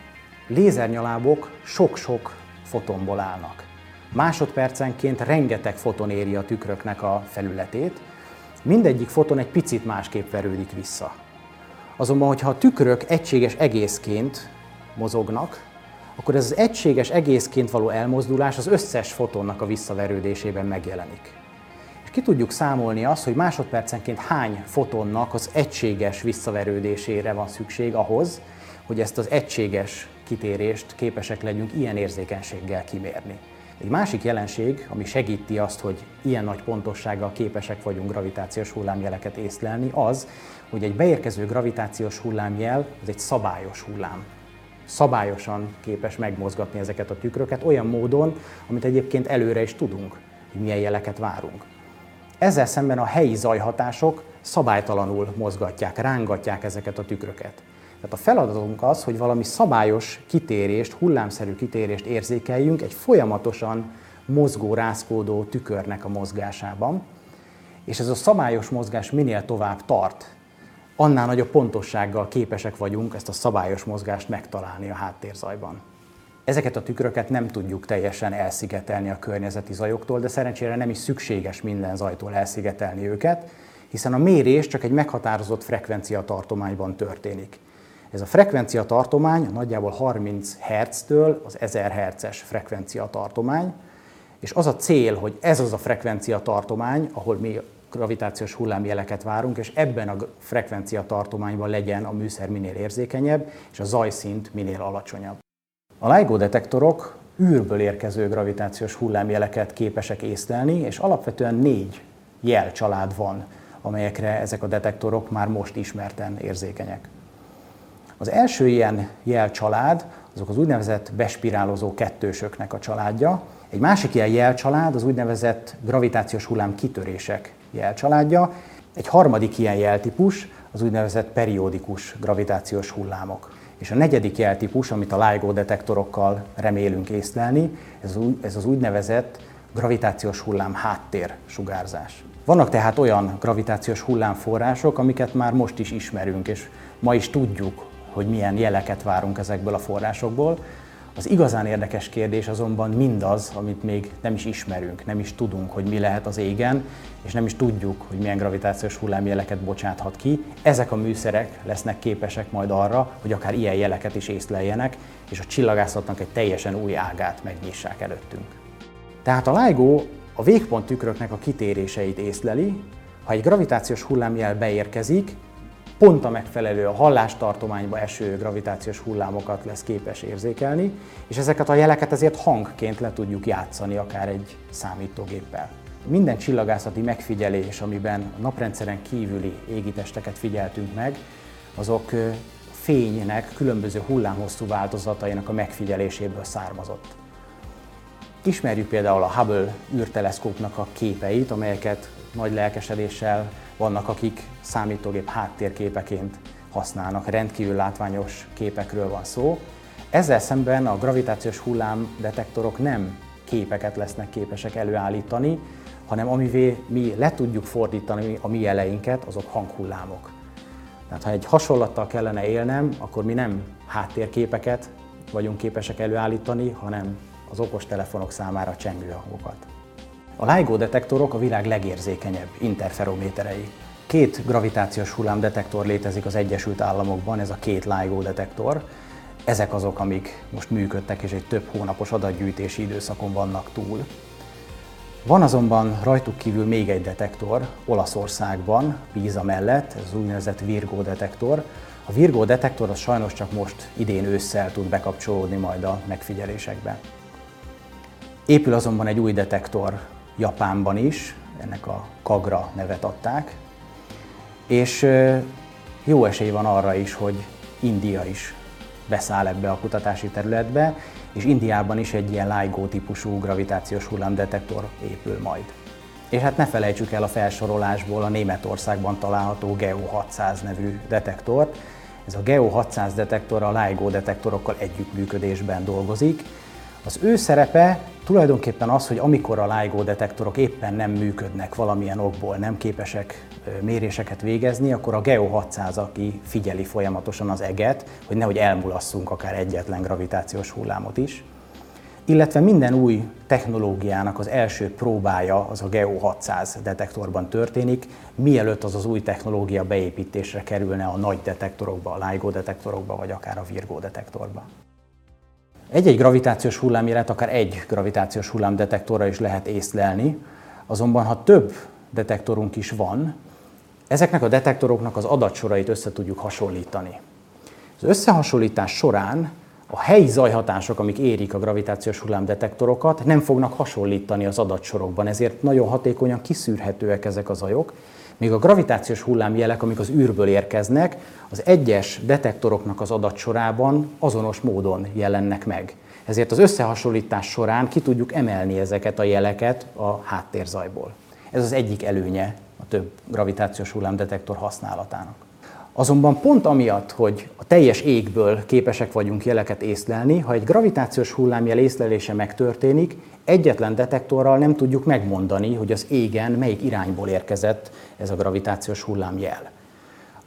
lézernyalábok sok-sok fotonból állnak. Másodpercenként rengeteg foton éri a tükröknek a felületét, mindegyik foton egy picit másképp verődik vissza. Azonban, hogyha a tükrök egységes egészként mozognak, akkor ez az egységes egészként való elmozdulás az összes fotonnak a visszaverődésében megjelenik. És ki tudjuk számolni azt, hogy másodpercenként hány fotonnak az egységes visszaverődésére van szükség ahhoz, hogy ezt az egységes kitérést képesek legyünk ilyen érzékenységgel kimérni. Egy másik jelenség, ami segíti azt, hogy ilyen nagy pontossággal képesek vagyunk gravitációs hullámjeleket észlelni, az, hogy egy beérkező gravitációs hullámjel az egy szabályos hullám. Szabályosan képes megmozgatni ezeket a tükröket olyan módon, amit egyébként előre is tudunk, hogy milyen jeleket várunk. Ezzel szemben a helyi zajhatások szabálytalanul mozgatják, rángatják ezeket a tükröket. Tehát a feladatunk az, hogy valami szabályos kitérést, hullámszerű kitérést érzékeljünk egy folyamatosan mozgó, rázkódó tükörnek a mozgásában, és ez a szabályos mozgás minél tovább tart, annál nagyobb pontossággal képesek vagyunk ezt a szabályos mozgást megtalálni a háttérzajban. Ezeket a tükröket nem tudjuk teljesen elszigetelni a környezeti zajoktól, de szerencsére nem is szükséges minden zajtól elszigetelni őket, hiszen a mérés csak egy meghatározott frekvencia tartományban történik. Ez a frekvencia tartomány nagyjából 30 Hz-től az 1000 Hz-es frekvencia tartomány, és az a cél, hogy ez az a frekvencia tartomány, ahol mi gravitációs hullámjeleket várunk, és ebben a frekvencia tartományban legyen a műszer minél érzékenyebb, és a zajszint minél alacsonyabb. A LIGO detektorok űrből érkező gravitációs hullámjeleket képesek észlelni, és alapvetően négy jelcsalád van, amelyekre ezek a detektorok már most ismerten érzékenyek. Az első ilyen jelcsalád azok az úgynevezett bespirálozó kettősöknek a családja. Egy másik ilyen jelcsalád az úgynevezett gravitációs hullám kitörések jelcsaládja. Egy harmadik ilyen jeltípus az úgynevezett periódikus gravitációs hullámok. És a negyedik jeltípus, amit a LIGO detektorokkal remélünk észlelni, ez, ez az úgynevezett gravitációs hullám háttér sugárzás. Vannak tehát olyan gravitációs hullámforrások, amiket már most is ismerünk, és ma is tudjuk, hogy milyen jeleket várunk ezekből a forrásokból. Az igazán érdekes kérdés azonban mindaz, amit még nem is ismerünk, nem is tudunk, hogy mi lehet az égen, és nem is tudjuk, hogy milyen gravitációs hullámjeleket bocsáthat ki. Ezek a műszerek lesznek képesek majd arra, hogy akár ilyen jeleket is észleljenek, és a csillagászatnak egy teljesen új ágát megnyissák előttünk. Tehát a LIGO a végpont tükröknek a kitéréseit észleli, ha egy gravitációs hullámjel beérkezik, pont a megfelelő a hallástartományba eső gravitációs hullámokat lesz képes érzékelni, és ezeket a jeleket ezért hangként le tudjuk játszani akár egy számítógéppel. Minden csillagászati megfigyelés, amiben a naprendszeren kívüli égitesteket figyeltünk meg, azok fénynek különböző hullámhosszú változatainak a megfigyeléséből származott. Ismerjük például a Hubble űrteleszkópnak a képeit, amelyeket nagy lelkesedéssel vannak, akik számítógép háttérképeként használnak. Rendkívül látványos képekről van szó. Ezzel szemben a gravitációs hullám detektorok nem képeket lesznek képesek előállítani, hanem amivé mi le tudjuk fordítani a mi jeleinket, azok hanghullámok. Tehát ha egy hasonlattal kellene élnem, akkor mi nem háttérképeket vagyunk képesek előállítani, hanem az okostelefonok számára csengő hangokat. A LIGO detektorok a világ legérzékenyebb interferométerei. Két gravitációs hullámdetektor létezik az Egyesült Államokban, ez a két LIGO detektor. Ezek azok, amik most működtek, és egy több hónapos adatgyűjtési időszakon vannak túl. Van azonban rajtuk kívül még egy detektor Olaszországban, Pisa mellett, ez az úgynevezett Virgo detektor. A Virgo detektor az sajnos csak most idén ősszel tud bekapcsolódni majd a megfigyelésekbe. Épül azonban egy új detektor Japánban is, ennek a Kagra nevet adták, és jó esély van arra is, hogy India is beszáll ebbe a kutatási területbe, és Indiában is egy ilyen LIGO típusú gravitációs hullámdetektor épül majd. És hát ne felejtsük el a felsorolásból a Németországban található GEO 600 nevű detektort. Ez a GEO 600 detektor a LIGO detektorokkal együttműködésben dolgozik, az ő szerepe tulajdonképpen az, hogy amikor a LIGO detektorok éppen nem működnek valamilyen okból, nem képesek méréseket végezni, akkor a Geo 600, aki figyeli folyamatosan az eget, hogy nehogy elmulasszunk akár egyetlen gravitációs hullámot is. Illetve minden új technológiának az első próbája az a Geo 600 detektorban történik, mielőtt az az új technológia beépítésre kerülne a nagy detektorokba, a LIGO detektorokba, vagy akár a Virgo detektorba. Egy-egy gravitációs hullámjelet akár egy gravitációs hullámdetektorra is lehet észlelni, azonban ha több detektorunk is van, ezeknek a detektoroknak az adatsorait össze tudjuk hasonlítani. Az összehasonlítás során a helyi zajhatások, amik érik a gravitációs hullámdetektorokat, nem fognak hasonlítani az adatsorokban, ezért nagyon hatékonyan kiszűrhetőek ezek a zajok, míg a gravitációs hullámjelek, amik az űrből érkeznek, az egyes detektoroknak az adatsorában azonos módon jelennek meg. Ezért az összehasonlítás során ki tudjuk emelni ezeket a jeleket a háttérzajból. Ez az egyik előnye a több gravitációs hullámdetektor használatának. Azonban pont amiatt, hogy a teljes égből képesek vagyunk jeleket észlelni, ha egy gravitációs hullámjel észlelése megtörténik, egyetlen detektorral nem tudjuk megmondani, hogy az égen melyik irányból érkezett ez a gravitációs hullámjel.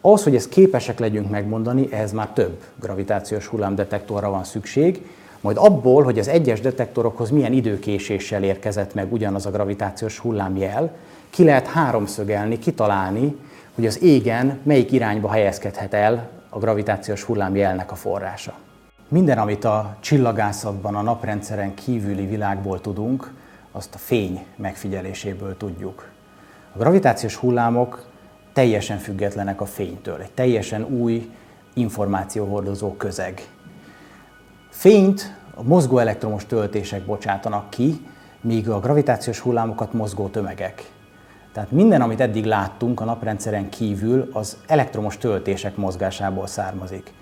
Ahhoz, hogy ezt képesek legyünk megmondani, ehhez már több gravitációs hullámdetektorra van szükség, majd abból, hogy az egyes detektorokhoz milyen időkéséssel érkezett meg ugyanaz a gravitációs hullámjel, ki lehet háromszögelni, kitalálni, hogy az égen melyik irányba helyezkedhet el a gravitációs hullámjelnek a forrása. Minden, amit a csillagászatban, a naprendszeren kívüli világból tudunk, azt a fény megfigyeléséből tudjuk. A gravitációs hullámok teljesen függetlenek a fénytől, egy teljesen új információhordozó közeg. Fényt a mozgó elektromos töltések bocsátanak ki, míg a gravitációs hullámokat mozgó tömegek. Tehát minden, amit eddig láttunk a naprendszeren kívül, az elektromos töltések mozgásából származik.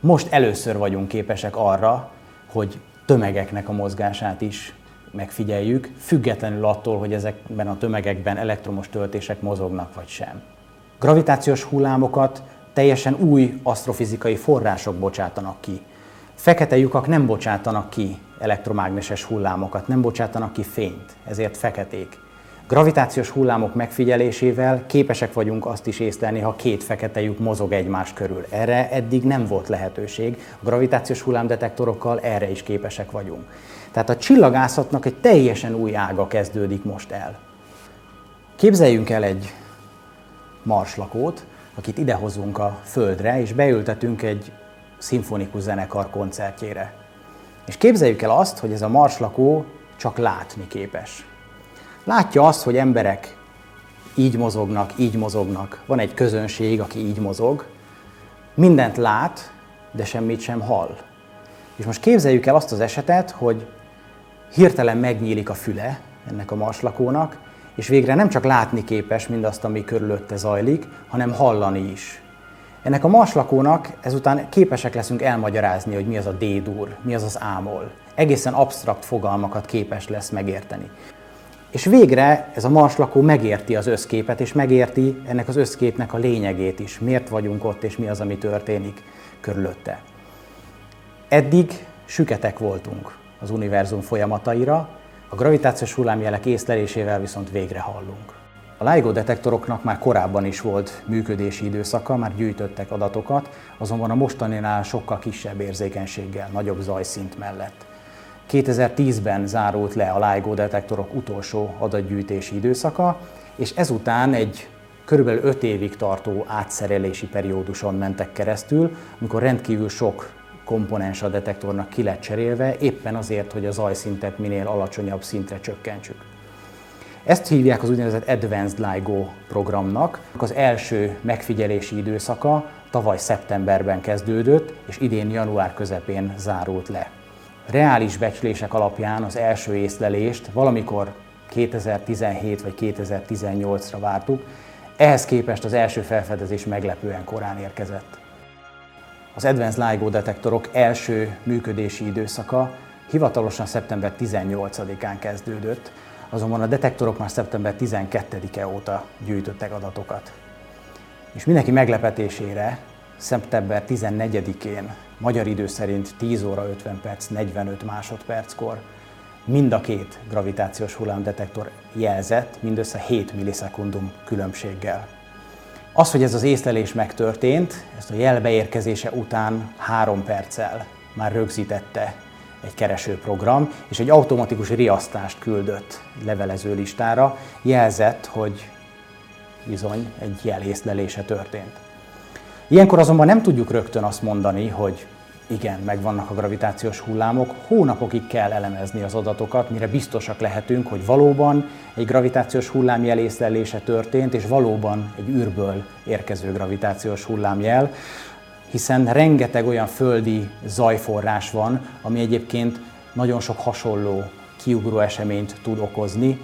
Most először vagyunk képesek arra, hogy tömegeknek a mozgását is megfigyeljük, függetlenül attól, hogy ezekben a tömegekben elektromos töltések mozognak vagy sem. Gravitációs hullámokat teljesen új asztrofizikai források bocsátanak ki. Fekete lyukak nem bocsátanak ki elektromágneses hullámokat, nem bocsátanak ki fényt, ezért feketék. Gravitációs hullámok megfigyelésével képesek vagyunk azt is észlelni, ha két fekete lyuk mozog egymás körül. Erre eddig nem volt lehetőség. A gravitációs hullámdetektorokkal erre is képesek vagyunk. Tehát a csillagászatnak egy teljesen új ága kezdődik most el. Képzeljünk el egy marslakót, akit idehozunk a Földre, és beültetünk egy szimfonikus zenekar koncertjére. És képzeljük el azt, hogy ez a marslakó csak látni képes. Látja azt, hogy emberek így mozognak, így mozognak. Van egy közönség, aki így mozog. Mindent lát, de semmit sem hall. És most képzeljük el azt az esetet, hogy hirtelen megnyílik a füle ennek a marslakónak, és végre nem csak látni képes mindazt, ami körülötte zajlik, hanem hallani is. Ennek a marslakónak ezután képesek leszünk elmagyarázni, hogy mi az a D-dur, mi az az ámol. Egészen absztrakt fogalmakat képes lesz megérteni. És végre ez a marslakó megérti az összképet, és megérti ennek az összképnek a lényegét is. Miért vagyunk ott, és mi az, ami történik körülötte. Eddig süketek voltunk az univerzum folyamataira, a gravitációs hullámjelek észlelésével viszont végre hallunk. A LIGO detektoroknak már korábban is volt működési időszaka, már gyűjtöttek adatokat, azonban a mostaninál sokkal kisebb érzékenységgel, nagyobb zajszint mellett. 2010-ben zárult le a LIGO detektorok utolsó adatgyűjtési időszaka, és ezután egy körülbelül 5 évig tartó átszerelési perióduson mentek keresztül, amikor rendkívül sok komponens a detektornak ki lett cserélve, éppen azért, hogy a zajszintet minél alacsonyabb szintre csökkentsük. Ezt hívják az úgynevezett Advanced LIGO programnak. Az első megfigyelési időszaka tavaly szeptemberben kezdődött, és idén január közepén zárult le. Reális becslések alapján az első észlelést valamikor 2017 vagy 2018-ra vártuk, ehhez képest az első felfedezés meglepően korán érkezett. Az Advanced LIGO detektorok első működési időszaka hivatalosan szeptember 18-án kezdődött, azonban a detektorok már szeptember 12-e óta gyűjtöttek adatokat. És mindenki meglepetésére szeptember 14-én, magyar idő szerint 10 óra 50 perc 45 másodperckor mind a két gravitációs hullámdetektor jelzett mindössze 7 millisekundum különbséggel. Az, hogy ez az észlelés megtörtént, ezt a jel beérkezése után három perccel már rögzítette egy keresőprogram, és egy automatikus riasztást küldött levelező listára, jelzett, hogy bizony egy jelészlelése történt. Ilyenkor azonban nem tudjuk rögtön azt mondani, hogy igen, megvannak a gravitációs hullámok, hónapokig kell elemezni az adatokat, mire biztosak lehetünk, hogy valóban egy gravitációs hullámjel észlelése történt, és valóban egy űrből érkező gravitációs hullámjel, hiszen rengeteg olyan földi zajforrás van, ami egyébként nagyon sok hasonló kiugró eseményt tud okozni,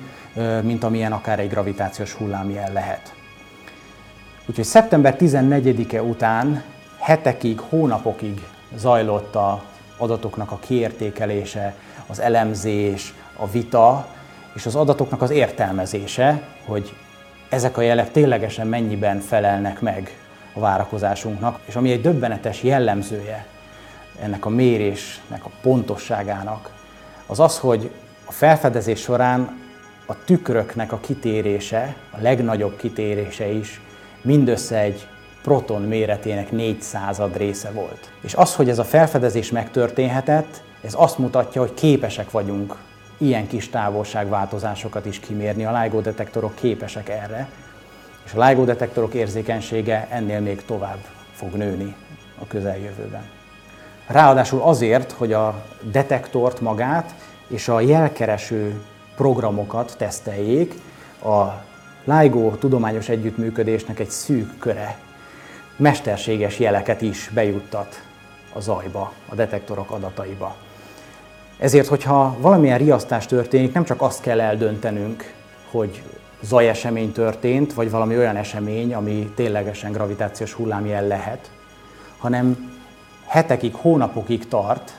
mint amilyen akár egy gravitációs hullámjel lehet. Úgyhogy szeptember 14-e után hetekig, hónapokig zajlott a adatoknak a kiértékelése, az elemzés, a vita, és az adatoknak az értelmezése, hogy ezek a jelek ténylegesen mennyiben felelnek meg a várakozásunknak, és ami egy döbbenetes jellemzője ennek a mérésnek a pontosságának, az az, hogy a felfedezés során a tükröknek a kitérése, a legnagyobb kitérése is mindössze egy proton méretének 4 század része volt. És az, hogy ez a felfedezés megtörténhetett, ez azt mutatja, hogy képesek vagyunk ilyen kis távolságváltozásokat is kimérni. A LIGO detektorok képesek erre, és a LIGO detektorok érzékenysége ennél még tovább fog nőni a közeljövőben. Ráadásul azért, hogy a detektort magát és a jelkereső programokat teszteljék, a LIGO tudományos együttműködésnek egy szűk köre mesterséges jeleket is bejuttat a zajba, a detektorok adataiba. Ezért, hogyha valamilyen riasztás történik, nem csak azt kell eldöntenünk, hogy zajesemény történt, vagy valami olyan esemény, ami ténylegesen gravitációs hullámjel lehet, hanem hetekig, hónapokig tart,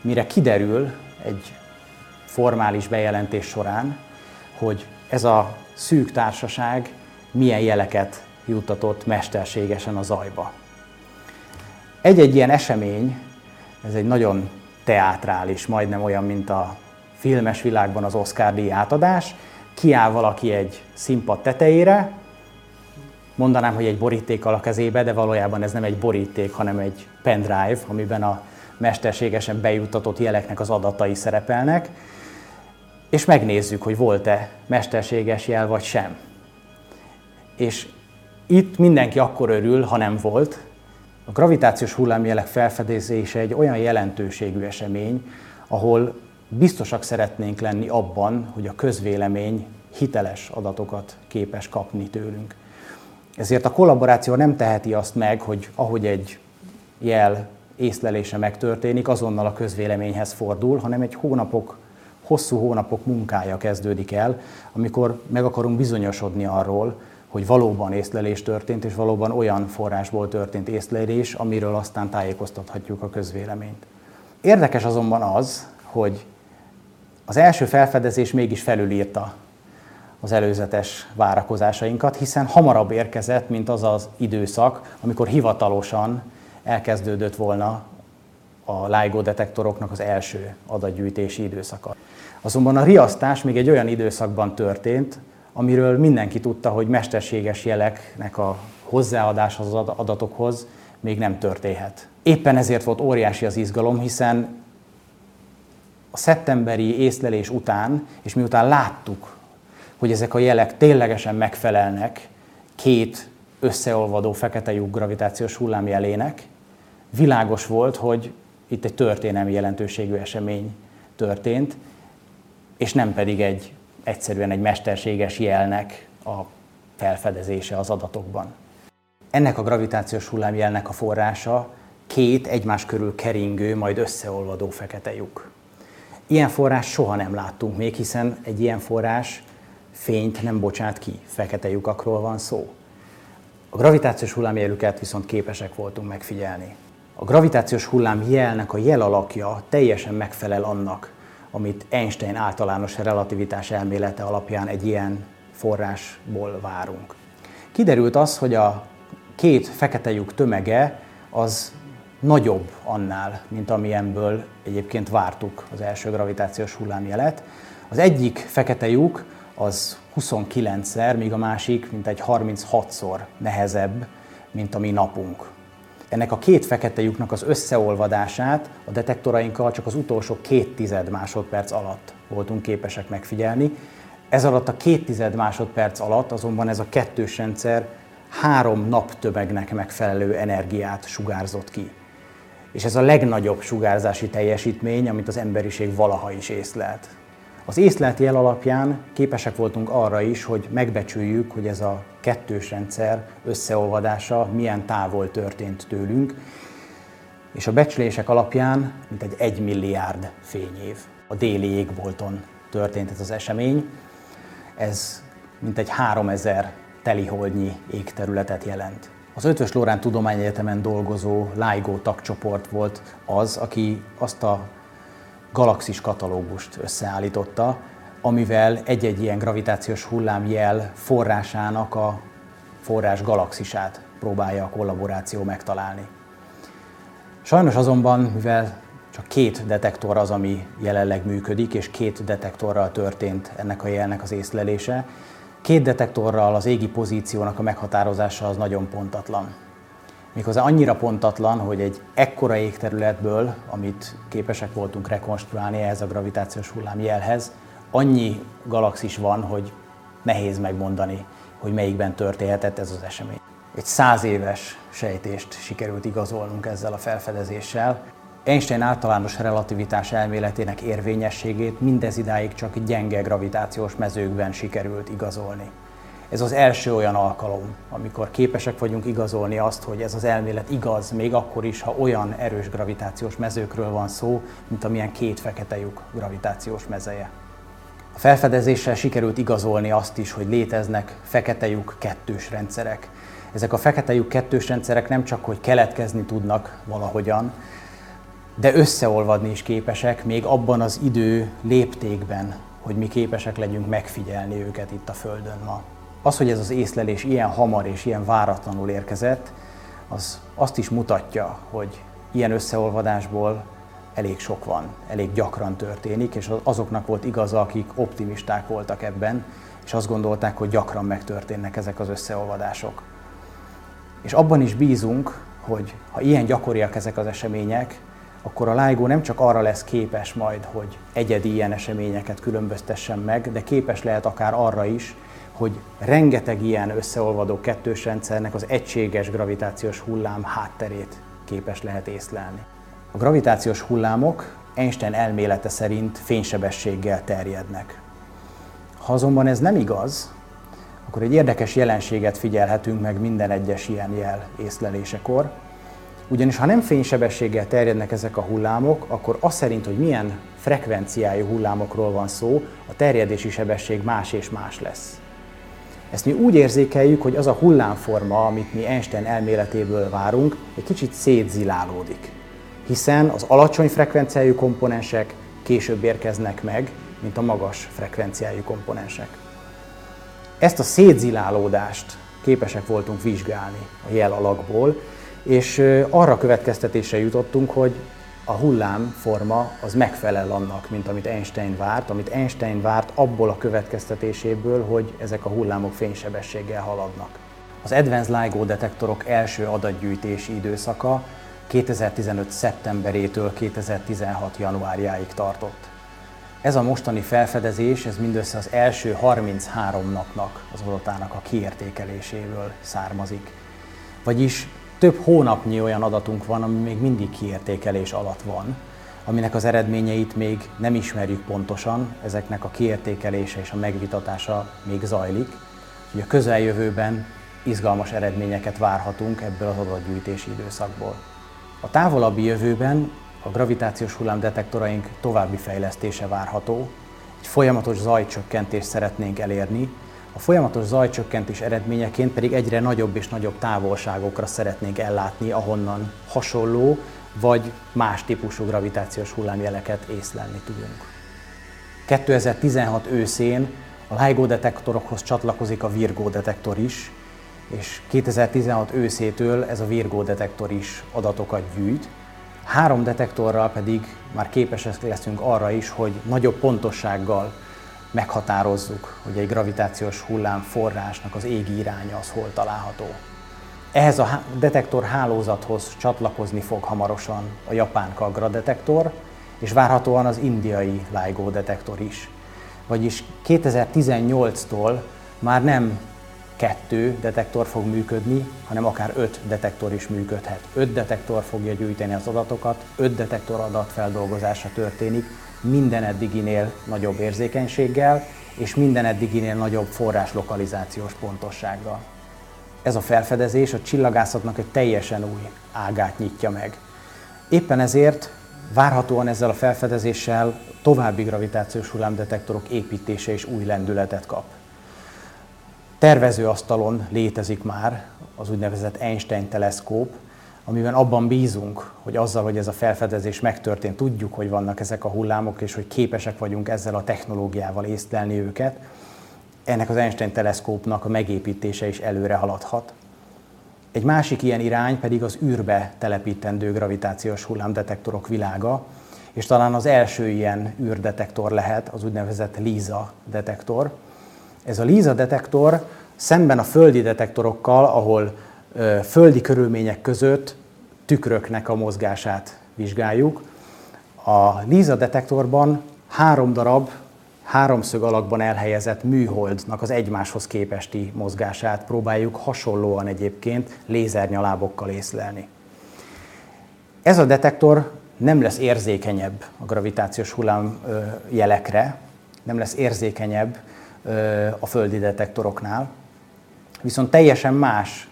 mire kiderül egy formális bejelentés során, hogy ez a szűk társaság milyen jeleket juttatott mesterségesen a zajba. Egy-egy ilyen esemény, ez egy nagyon teátrális, majdnem olyan, mint a filmes világban az Oscar díj átadás, kiáll valaki egy színpad tetejére, mondanám, hogy egy borítékkal a kezébe, de valójában ez nem egy boríték, hanem egy pendrive, amiben a mesterségesen bejuttatott jeleknek az adatai szerepelnek, és megnézzük, hogy volt-e mesterséges jel vagy sem. És itt mindenki akkor örül, ha nem volt. A gravitációs hullámjelek felfedezése egy olyan jelentőségű esemény, ahol biztosak szeretnénk lenni abban, hogy a közvélemény hiteles adatokat képes kapni tőlünk. Ezért a kollaboráció nem teheti azt meg, hogy ahogy egy jel észlelése megtörténik, azonnal a közvéleményhez fordul, hanem egy hónapok, hosszú hónapok munkája kezdődik el, amikor meg akarunk bizonyosodni arról, hogy valóban észlelés történt, és valóban olyan forrásból történt észlelés, amiről aztán tájékoztathatjuk a közvéleményt. Érdekes azonban az, hogy az első felfedezés mégis felülírta az előzetes várakozásainkat, hiszen hamarabb érkezett, mint az az időszak, amikor hivatalosan elkezdődött volna a LIGO detektoroknak az első adatgyűjtési időszaka. Azonban a riasztás még egy olyan időszakban történt, amiről mindenki tudta, hogy mesterséges jeleknek a hozzáadása az adatokhoz még nem történhet. Éppen ezért volt óriási az izgalom, hiszen a szeptemberi észlelés után, és miután láttuk, hogy ezek a jelek ténylegesen megfelelnek két összeolvadó fekete lyuk gravitációs hullámjelének, világos volt, hogy itt egy történelmi jelentőségű esemény történt, és nem pedig egy egyszerűen egy mesterséges jelnek a felfedezése az adatokban. Ennek a gravitációs hullámjelnek a forrása két egymás körül keringő, majd összeolvadó fekete lyuk. Ilyen forrás soha nem láttunk még, hiszen egy ilyen forrás fényt nem bocsát ki, fekete lyukakról van szó. A gravitációs hullámjelüket viszont képesek voltunk megfigyelni. A gravitációs hullám jelnek a jel alakja teljesen megfelel annak, amit Einstein általános relativitás elmélete alapján egy ilyen forrásból várunk. Kiderült az, hogy a két fekete lyuk tömege az nagyobb annál, mint amilyenből egyébként vártuk az első gravitációs hullámjelet. Az egyik fekete lyuk az 29-szer, míg a másik mint egy 36-szor nehezebb, mint a mi napunk. Ennek a két fekete lyuknak az összeolvadását a detektorainkkal csak az utolsó két tized másodperc alatt voltunk képesek megfigyelni. Ez alatt a két tized másodperc alatt azonban ez a kettős rendszer három naptömegnek megfelelő energiát sugárzott ki. És ez a legnagyobb sugárzási teljesítmény, amit az emberiség valaha is észlelt. Az észlelt jel alapján képesek voltunk arra is, hogy megbecsüljük, hogy ez a kettős rendszer összeolvadása milyen távol történt tőlünk, és a becslések alapján mintegy egy milliárd fényév. A déli égbolton történt ez az esemény. Ez mintegy 3000 teliholdnyi égterületet jelent. Az Ötvös Lórán Tudományegyetemen dolgozó LIGO tagcsoport volt az, aki azt a galaxis katalógust összeállította, amivel egy-egy ilyen gravitációs hullámjel forrásának a forrás galaxisát próbálja a kollaboráció megtalálni. Sajnos azonban, mivel csak két detektor az, ami jelenleg működik, és két detektorral történt ennek a jelnek az észlelése, két detektorral az égi pozíciónak a meghatározása az nagyon pontatlan méghozzá annyira pontatlan, hogy egy ekkora égterületből, amit képesek voltunk rekonstruálni ehhez a gravitációs hullámjelhez, annyi galaxis van, hogy nehéz megmondani, hogy melyikben történhetett ez az esemény. Egy száz éves sejtést sikerült igazolnunk ezzel a felfedezéssel. Einstein általános relativitás elméletének érvényességét mindez idáig csak gyenge gravitációs mezőkben sikerült igazolni. Ez az első olyan alkalom, amikor képesek vagyunk igazolni azt, hogy ez az elmélet igaz, még akkor is, ha olyan erős gravitációs mezőkről van szó, mint amilyen két fekete lyuk gravitációs mezeje. A felfedezéssel sikerült igazolni azt is, hogy léteznek fekete lyuk kettős rendszerek. Ezek a fekete lyuk kettős rendszerek nem csak, hogy keletkezni tudnak valahogyan, de összeolvadni is képesek, még abban az idő léptékben, hogy mi képesek legyünk megfigyelni őket itt a Földön ma. Az, hogy ez az észlelés ilyen hamar és ilyen váratlanul érkezett, az azt is mutatja, hogy ilyen összeolvadásból elég sok van, elég gyakran történik, és azoknak volt igaza, akik optimisták voltak ebben, és azt gondolták, hogy gyakran megtörténnek ezek az összeolvadások. És abban is bízunk, hogy ha ilyen gyakoriak ezek az események, akkor a LIGO nem csak arra lesz képes majd, hogy egyedi ilyen eseményeket különböztessen meg, de képes lehet akár arra is, hogy rengeteg ilyen összeolvadó kettős rendszernek az egységes gravitációs hullám hátterét képes lehet észlelni. A gravitációs hullámok Einstein elmélete szerint fénysebességgel terjednek. Ha azonban ez nem igaz, akkor egy érdekes jelenséget figyelhetünk meg minden egyes ilyen jel észlelésekor. Ugyanis ha nem fénysebességgel terjednek ezek a hullámok, akkor az szerint, hogy milyen frekvenciájú hullámokról van szó, a terjedési sebesség más és más lesz. Ezt mi úgy érzékeljük, hogy az a hullámforma, amit mi Einstein elméletéből várunk, egy kicsit szétzilálódik. Hiszen az alacsony frekvenciájú komponensek később érkeznek meg, mint a magas frekvenciájú komponensek. Ezt a szétzilálódást képesek voltunk vizsgálni a jel alakból, és arra következtetésre jutottunk, hogy a hullámforma az megfelel annak, mint amit Einstein várt, amit Einstein várt abból a következtetéséből, hogy ezek a hullámok fénysebességgel haladnak. Az Advanced LIGO detektorok első adatgyűjtési időszaka 2015. szeptemberétől 2016. januárjáig tartott. Ez a mostani felfedezés, ez mindössze az első 33 napnak az adatának a kiértékeléséből származik. Vagyis több hónapnyi olyan adatunk van, ami még mindig kiértékelés alatt van, aminek az eredményeit még nem ismerjük pontosan, ezeknek a kiértékelése és a megvitatása még zajlik. Úgyhogy a közeljövőben izgalmas eredményeket várhatunk ebből az adatgyűjtési időszakból. A távolabbi jövőben a gravitációs hullámdetektoraink további fejlesztése várható, egy folyamatos zajcsökkentést szeretnénk elérni, a folyamatos zajcsökkentés eredményeként pedig egyre nagyobb és nagyobb távolságokra szeretnénk ellátni, ahonnan hasonló vagy más típusú gravitációs hullámjeleket észlelni tudunk. 2016 őszén a LIGO detektorokhoz csatlakozik a Virgo detektor is, és 2016 őszétől ez a Virgo detektor is adatokat gyűjt. Három detektorral pedig már képesek leszünk arra is, hogy nagyobb pontossággal meghatározzuk, hogy egy gravitációs hullám forrásnak az égi iránya az hol található. Ehhez a detektor hálózathoz csatlakozni fog hamarosan a japán Kagra detektor, és várhatóan az indiai LIGO detektor is. Vagyis 2018-tól már nem kettő detektor fog működni, hanem akár öt detektor is működhet. Öt detektor fogja gyűjteni az adatokat, öt detektor adatfeldolgozása történik, minden eddiginél nagyobb érzékenységgel, és minden eddiginél nagyobb forráslokalizációs pontossággal. Ez a felfedezés a csillagászatnak egy teljesen új ágát nyitja meg. Éppen ezért várhatóan ezzel a felfedezéssel további gravitációs hullámdetektorok építése is új lendületet kap. Tervezőasztalon létezik már az úgynevezett Einstein teleszkóp, amiben abban bízunk, hogy azzal, hogy ez a felfedezés megtörtént, tudjuk, hogy vannak ezek a hullámok, és hogy képesek vagyunk ezzel a technológiával észlelni őket, ennek az Einstein teleszkópnak a megépítése is előre haladhat. Egy másik ilyen irány pedig az űrbe telepítendő gravitációs hullámdetektorok világa, és talán az első ilyen űrdetektor lehet az úgynevezett LISA detektor. Ez a LISA detektor szemben a földi detektorokkal, ahol földi körülmények között tükröknek a mozgását vizsgáljuk. A LISA detektorban három darab háromszög alakban elhelyezett műholdnak az egymáshoz képesti mozgását próbáljuk hasonlóan egyébként lézernyalábokkal észlelni. Ez a detektor nem lesz érzékenyebb a gravitációs hullám jelekre, nem lesz érzékenyebb a földi detektoroknál, viszont teljesen más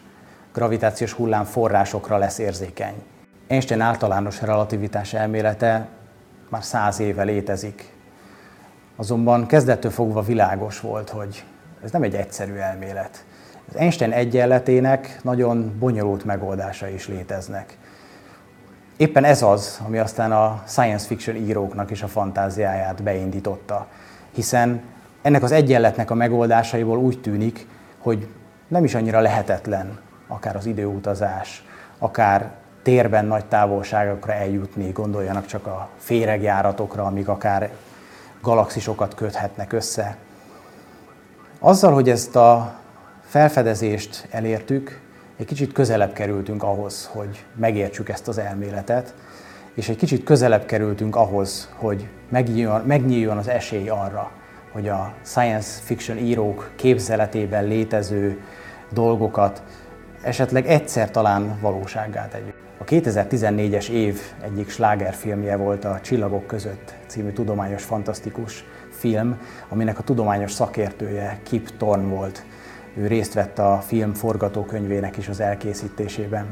gravitációs hullám forrásokra lesz érzékeny. Einstein általános relativitás elmélete már száz éve létezik. Azonban kezdettől fogva világos volt, hogy ez nem egy egyszerű elmélet. Az Einstein egyenletének nagyon bonyolult megoldása is léteznek. Éppen ez az, ami aztán a science fiction íróknak is a fantáziáját beindította, hiszen ennek az egyenletnek a megoldásaiból úgy tűnik, hogy nem is annyira lehetetlen akár az időutazás, akár térben nagy távolságokra eljutni, gondoljanak csak a féregjáratokra, amik akár galaxisokat köthetnek össze. Azzal, hogy ezt a felfedezést elértük, egy kicsit közelebb kerültünk ahhoz, hogy megértsük ezt az elméletet, és egy kicsit közelebb kerültünk ahhoz, hogy megnyíljon, megnyíljon az esély arra, hogy a science fiction írók képzeletében létező dolgokat esetleg egyszer talán valósággá tegyük. A 2014-es év egyik slágerfilmje volt a Csillagok között című tudományos fantasztikus film, aminek a tudományos szakértője Kip Thorne volt. Ő részt vett a film forgatókönyvének is az elkészítésében.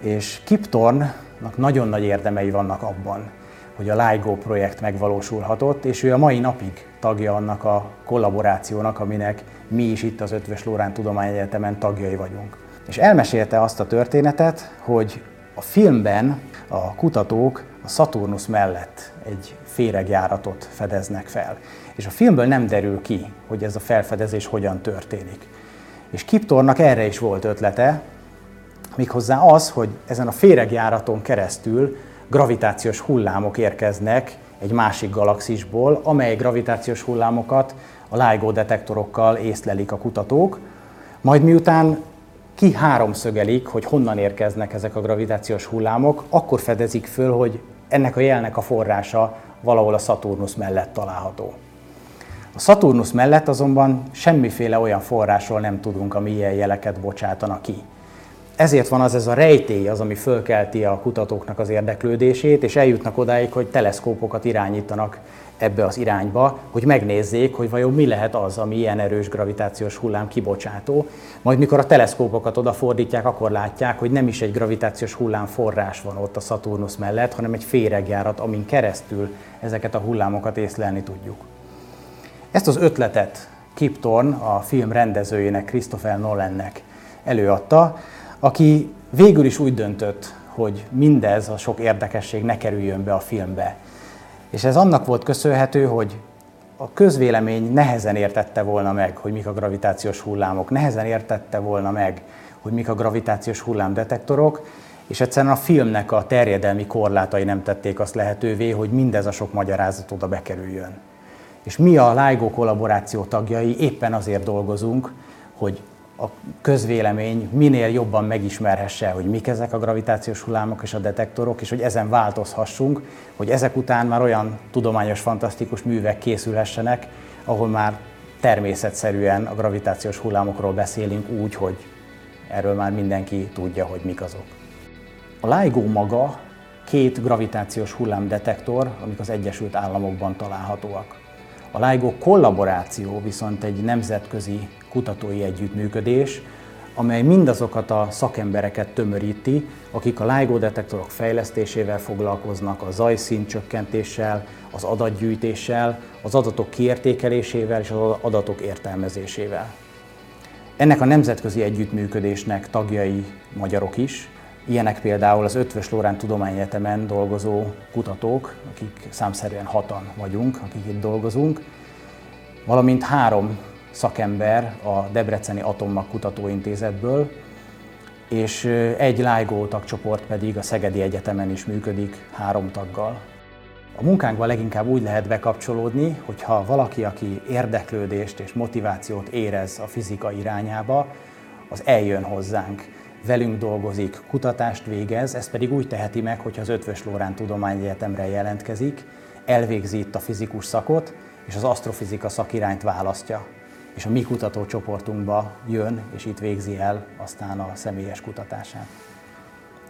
És Kip Thorne-nak nagyon nagy érdemei vannak abban, hogy a LIGO projekt megvalósulhatott, és ő a mai napig tagja annak a kollaborációnak, aminek mi is itt az Ötvös Lórán Tudományegyetemen tagjai vagyunk. És elmesélte azt a történetet, hogy a filmben a kutatók a Saturnus mellett egy féregjáratot fedeznek fel. És a filmből nem derül ki, hogy ez a felfedezés hogyan történik. És Kiptornak erre is volt ötlete, méghozzá az, hogy ezen a féregjáraton keresztül gravitációs hullámok érkeznek egy másik galaxisból, amely gravitációs hullámokat a LIGO detektorokkal észlelik a kutatók, majd miután ki háromszögelik, hogy honnan érkeznek ezek a gravitációs hullámok, akkor fedezik föl, hogy ennek a jelnek a forrása valahol a Saturnus mellett található. A Saturnus mellett azonban semmiféle olyan forrásról nem tudunk, ami ilyen jeleket bocsátana ki. Ezért van az ez a rejtély, az, ami fölkelti a kutatóknak az érdeklődését, és eljutnak odáig, hogy teleszkópokat irányítanak ebbe az irányba, hogy megnézzék, hogy vajon mi lehet az, ami ilyen erős gravitációs hullám kibocsátó. Majd mikor a teleszkópokat odafordítják, akkor látják, hogy nem is egy gravitációs hullám forrás van ott a Saturnus mellett, hanem egy féregjárat, amin keresztül ezeket a hullámokat észlelni tudjuk. Ezt az ötletet Kip Thorne, a film rendezőjének, Christopher Nolannek előadta, aki végül is úgy döntött, hogy mindez a sok érdekesség ne kerüljön be a filmbe. És ez annak volt köszönhető, hogy a közvélemény nehezen értette volna meg, hogy mik a gravitációs hullámok, nehezen értette volna meg, hogy mik a gravitációs hullámdetektorok, és egyszerűen a filmnek a terjedelmi korlátai nem tették azt lehetővé, hogy mindez a sok magyarázat oda bekerüljön. És mi a LIGO kollaboráció tagjai éppen azért dolgozunk, hogy a közvélemény minél jobban megismerhesse, hogy mik ezek a gravitációs hullámok és a detektorok, és hogy ezen változhassunk, hogy ezek után már olyan tudományos, fantasztikus művek készülhessenek, ahol már természetszerűen a gravitációs hullámokról beszélünk úgy, hogy erről már mindenki tudja, hogy mik azok. A LIGO maga két gravitációs hullámdetektor, amik az Egyesült Államokban találhatóak. A LIGO kollaboráció viszont egy nemzetközi kutatói együttműködés, amely mindazokat a szakembereket tömöríti, akik a LIGO detektorok fejlesztésével foglalkoznak, a zajszín csökkentéssel, az adatgyűjtéssel, az adatok kiértékelésével és az adatok értelmezésével. Ennek a nemzetközi együttműködésnek tagjai magyarok is, ilyenek például az Ötvös Lórán Tudományegyetemen dolgozó kutatók, akik számszerűen hatan vagyunk, akik itt dolgozunk, valamint három szakember a Debreceni Atommag Kutatóintézetből, és egy LIGO tagcsoport pedig a Szegedi Egyetemen is működik három taggal. A munkánkban leginkább úgy lehet bekapcsolódni, hogyha valaki, aki érdeklődést és motivációt érez a fizika irányába, az eljön hozzánk, velünk dolgozik, kutatást végez, ezt pedig úgy teheti meg, hogyha az Ötvös Lórán Tudományegyetemre jelentkezik, elvégzi itt a fizikus szakot, és az asztrofizika szakirányt választja és a mi kutatócsoportunkba jön, és itt végzi el aztán a személyes kutatását.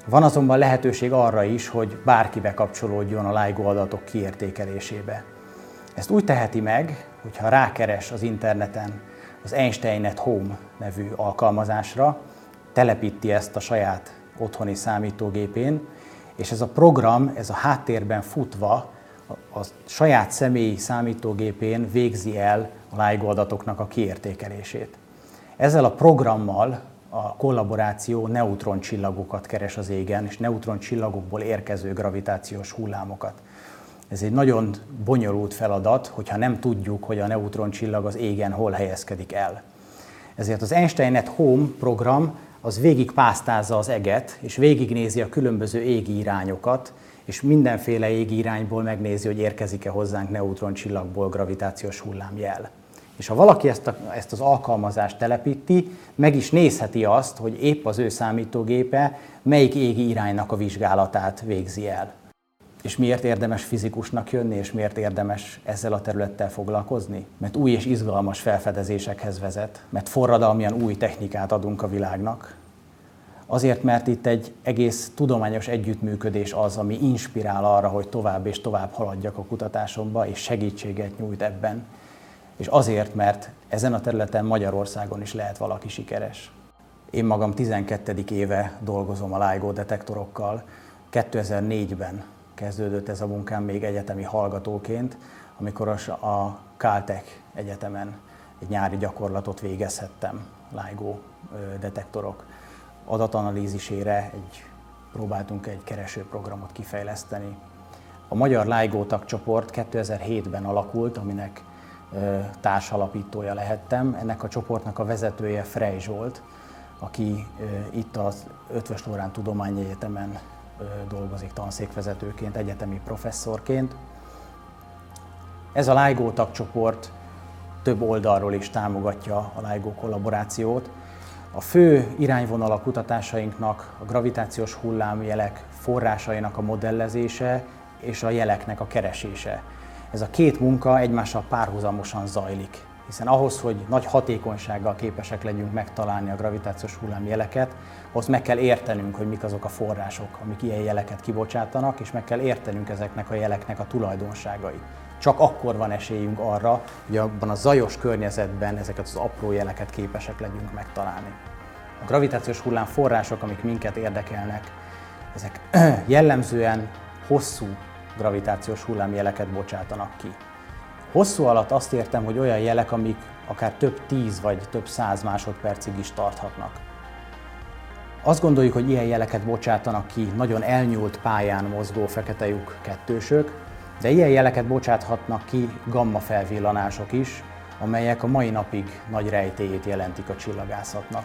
Van azonban lehetőség arra is, hogy bárki bekapcsolódjon a LIGO adatok kiértékelésébe. Ezt úgy teheti meg, hogyha rákeres az interneten az Einsteinet Home nevű alkalmazásra, telepíti ezt a saját otthoni számítógépén, és ez a program, ez a háttérben futva a saját személyi számítógépén végzi el a adatoknak a kiértékelését. Ezzel a programmal a kollaboráció neutroncsillagokat keres az égen, és neutroncsillagokból érkező gravitációs hullámokat. Ez egy nagyon bonyolult feladat, hogyha nem tudjuk, hogy a neutroncsillag az égen hol helyezkedik el. Ezért az Einstein at Home program az végig pásztázza az eget, és végignézi a különböző égi irányokat, és mindenféle égi irányból megnézi, hogy érkezik-e hozzánk neutroncsillagból gravitációs hullámjel. És ha valaki ezt, a, ezt az alkalmazást telepíti, meg is nézheti azt, hogy épp az ő számítógépe melyik égi iránynak a vizsgálatát végzi el. És miért érdemes fizikusnak jönni, és miért érdemes ezzel a területtel foglalkozni? Mert új és izgalmas felfedezésekhez vezet, mert forradalmian új technikát adunk a világnak. Azért, mert itt egy egész tudományos együttműködés az, ami inspirál arra, hogy tovább és tovább haladjak a kutatásomba, és segítséget nyújt ebben. És azért, mert ezen a területen Magyarországon is lehet valaki sikeres. Én magam 12. éve dolgozom a LIGO detektorokkal. 2004-ben kezdődött ez a munkám még egyetemi hallgatóként, amikor a Caltech Egyetemen egy nyári gyakorlatot végezhettem LIGO detektorok adatanalízisére egy, próbáltunk egy keresőprogramot kifejleszteni. A Magyar LIGO tagcsoport 2007-ben alakult, aminek társalapítója lehettem. Ennek a csoportnak a vezetője Frey Zsolt, aki itt az Ötvös Lórán Tudományegyetemen dolgozik tanszékvezetőként, egyetemi professzorként. Ez a LIGO tagcsoport több oldalról is támogatja a LIGO kollaborációt. A fő irányvonal a kutatásainknak a gravitációs hullámjelek forrásainak a modellezése és a jeleknek a keresése. Ez a két munka egymással párhuzamosan zajlik hiszen ahhoz, hogy nagy hatékonysággal képesek legyünk megtalálni a gravitációs hullámjeleket, ahhoz meg kell értenünk, hogy mik azok a források, amik ilyen jeleket kibocsátanak, és meg kell értenünk ezeknek a jeleknek a tulajdonságai. Csak akkor van esélyünk arra, hogy abban a zajos környezetben ezeket az apró jeleket képesek legyünk megtalálni. A gravitációs hullám források, amik minket érdekelnek, ezek [CLEARS THROAT] jellemzően hosszú gravitációs hullámjeleket bocsátanak ki. Hosszú alatt azt értem, hogy olyan jelek, amik akár több tíz vagy több száz másodpercig is tarthatnak. Azt gondoljuk, hogy ilyen jeleket bocsátanak ki nagyon elnyúlt pályán mozgó fekete lyuk kettősök, de ilyen jeleket bocsáthatnak ki gamma felvillanások is, amelyek a mai napig nagy rejtélyét jelentik a csillagászatnak.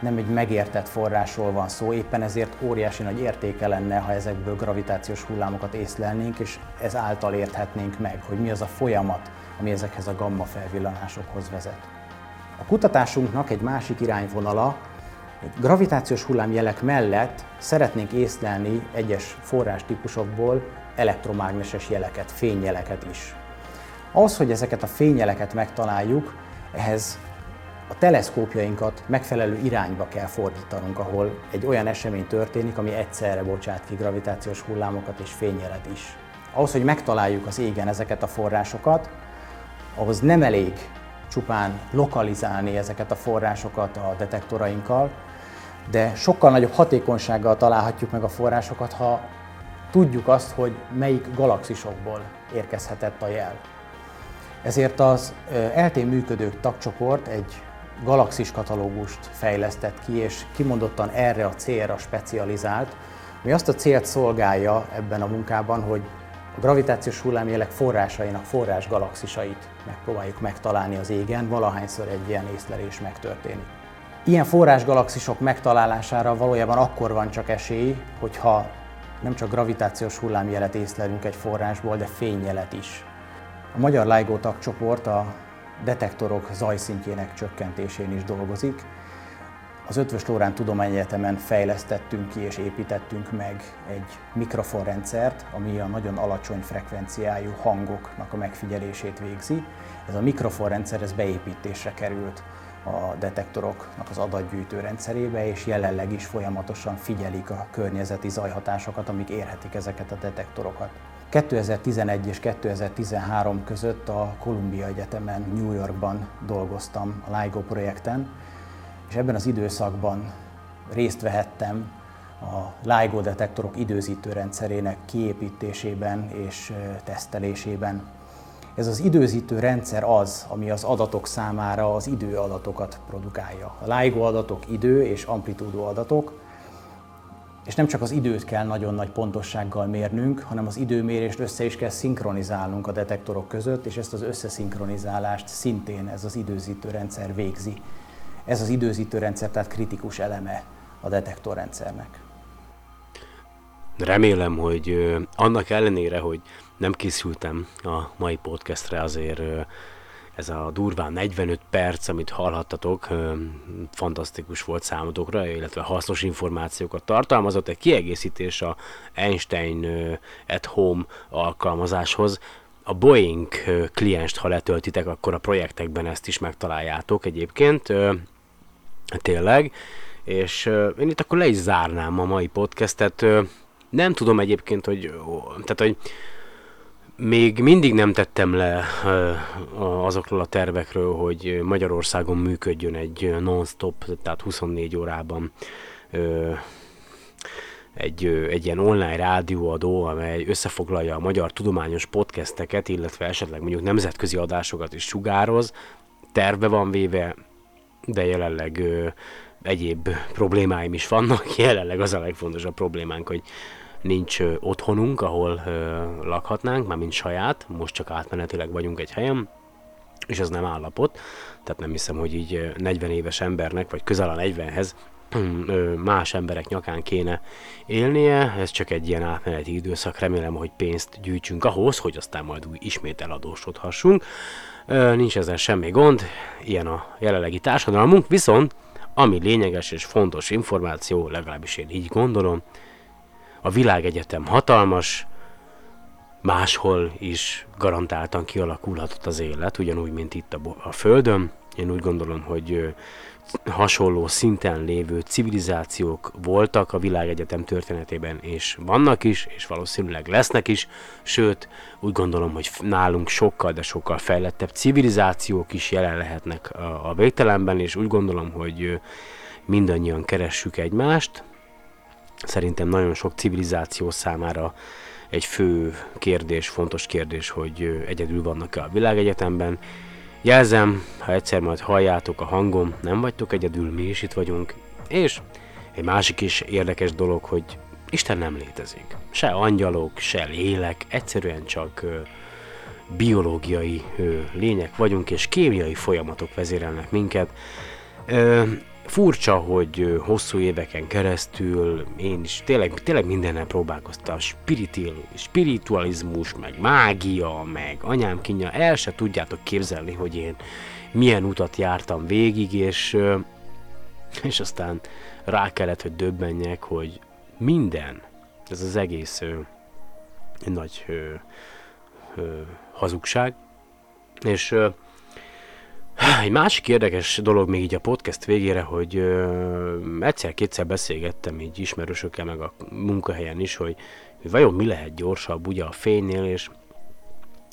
Nem egy megértett forrásról van szó, éppen ezért óriási nagy értéke lenne, ha ezekből gravitációs hullámokat észlelnénk, és ez által érthetnénk meg, hogy mi az a folyamat, ami ezekhez a gamma felvillanásokhoz vezet. A kutatásunknak egy másik irányvonala, gravitációs hullámjelek mellett szeretnénk észlelni egyes forrástípusokból elektromágneses jeleket, fényjeleket is. Ahhoz, hogy ezeket a fényjeleket megtaláljuk, ehhez a teleszkópjainkat megfelelő irányba kell fordítanunk, ahol egy olyan esemény történik, ami egyszerre bocsát ki gravitációs hullámokat és fényjelet is. Ahhoz, hogy megtaláljuk az égen ezeket a forrásokat, ahhoz nem elég csupán lokalizálni ezeket a forrásokat a detektorainkkal, de sokkal nagyobb hatékonysággal találhatjuk meg a forrásokat, ha tudjuk azt, hogy melyik galaxisokból érkezhetett a jel. Ezért az eltén működők tagcsoport egy galaxis katalógust fejlesztett ki, és kimondottan erre a célra specializált, ami azt a célt szolgálja ebben a munkában, hogy a gravitációs hullámjelek forrásainak forrás galaxisait megpróbáljuk megtalálni az égen, valahányszor egy ilyen észlelés megtörténik. Ilyen forrás galaxisok megtalálására valójában akkor van csak esély, hogyha nem csak gravitációs hullámjelet észlelünk egy forrásból, de fényjelet is. A Magyar LIGO tagcsoport a detektorok zajszintjének csökkentésén is dolgozik. Az Ötvös Lórán Tudományegyetemen fejlesztettünk ki és építettünk meg egy mikrofonrendszert, ami a nagyon alacsony frekvenciájú hangoknak a megfigyelését végzi. Ez a mikrofonrendszer ez beépítésre került a detektoroknak az adatgyűjtő rendszerébe, és jelenleg is folyamatosan figyelik a környezeti zajhatásokat, amik érhetik ezeket a detektorokat. 2011 és 2013 között a Columbia Egyetemen New Yorkban dolgoztam a LIGO projekten, és ebben az időszakban részt vehettem a LIGO detektorok időzítő rendszerének kiépítésében és tesztelésében. Ez az időzítő rendszer az, ami az adatok számára az időadatokat produkálja. A LIGO adatok idő és amplitúdó adatok, és nem csak az időt kell nagyon nagy pontossággal mérnünk, hanem az időmérést össze is kell szinkronizálnunk a detektorok között, és ezt az összeszinkronizálást szintén ez az időzítő rendszer végzi. ez az időzítő rendszer, tehát kritikus eleme a detektorrendszernek. Remélem, hogy annak ellenére, hogy nem készültem a mai podcastre, azért ez a durván 45 perc, amit hallhattatok, fantasztikus volt számotokra, illetve hasznos információkat tartalmazott. Egy kiegészítés a Einstein at Home alkalmazáshoz. A Boeing klienst, ha letöltitek, akkor a projektekben ezt is megtaláljátok egyébként. Tényleg. És én itt akkor le is zárnám a mai podcastet. Nem tudom egyébként, hogy, tehát, hogy még mindig nem tettem le azokról a tervekről, hogy Magyarországon működjön egy non-stop, tehát 24 órában egy, egy ilyen online rádióadó, amely összefoglalja a magyar tudományos podcasteket, illetve esetleg mondjuk nemzetközi adásokat is sugároz. Terve van véve, de jelenleg egyéb problémáim is vannak. [LAUGHS] Jelenleg az a legfontosabb problémánk, hogy nincs otthonunk, ahol lakhatnánk, már mint saját, most csak átmenetileg vagyunk egy helyen, és ez nem állapot, tehát nem hiszem, hogy így ö, 40 éves embernek, vagy közel a 40-hez [CLEARS THROAT] ö, más emberek nyakán kéne élnie, ez csak egy ilyen átmeneti időszak, remélem, hogy pénzt gyűjtsünk ahhoz, hogy aztán majd úgy ismét eladósodhassunk. Nincs ezzel semmi gond, ilyen a jelenlegi társadalmunk, viszont ami lényeges és fontos információ, legalábbis én így gondolom, a világegyetem hatalmas, máshol is garantáltan kialakulhatott az élet, ugyanúgy, mint itt a, a Földön. Én úgy gondolom, hogy hasonló szinten lévő civilizációk voltak a világegyetem történetében, és vannak is, és valószínűleg lesznek is, sőt, úgy gondolom, hogy nálunk sokkal, de sokkal fejlettebb civilizációk is jelen lehetnek a, a végtelenben, és úgy gondolom, hogy mindannyian keressük egymást, szerintem nagyon sok civilizáció számára egy fő kérdés, fontos kérdés, hogy egyedül vannak-e a világegyetemben. Jelzem, ha egyszer majd halljátok a hangom, nem vagytok egyedül, mi is itt vagyunk. És egy másik is érdekes dolog, hogy Isten nem létezik. Se angyalok, se lélek, egyszerűen csak ö, biológiai ö, lények vagyunk, és kémiai folyamatok vezérelnek minket. Ö, furcsa, hogy hosszú éveken keresztül én is tényleg, tényleg mindennel próbálkoztam. Spiritil, spiritualizmus, meg mágia, meg anyám kínja. El se tudjátok képzelni, hogy én milyen utat jártam végig, és, és aztán rá kellett, hogy döbbenjek, hogy minden, ez az egész ö, nagy ö, ö, hazugság. És ö, egy másik érdekes dolog még így a podcast végére, hogy ö, egyszer-kétszer beszélgettem így ismerősökkel, meg a munkahelyen is, hogy, hogy vajon mi lehet gyorsabb ugye a fénynél, és,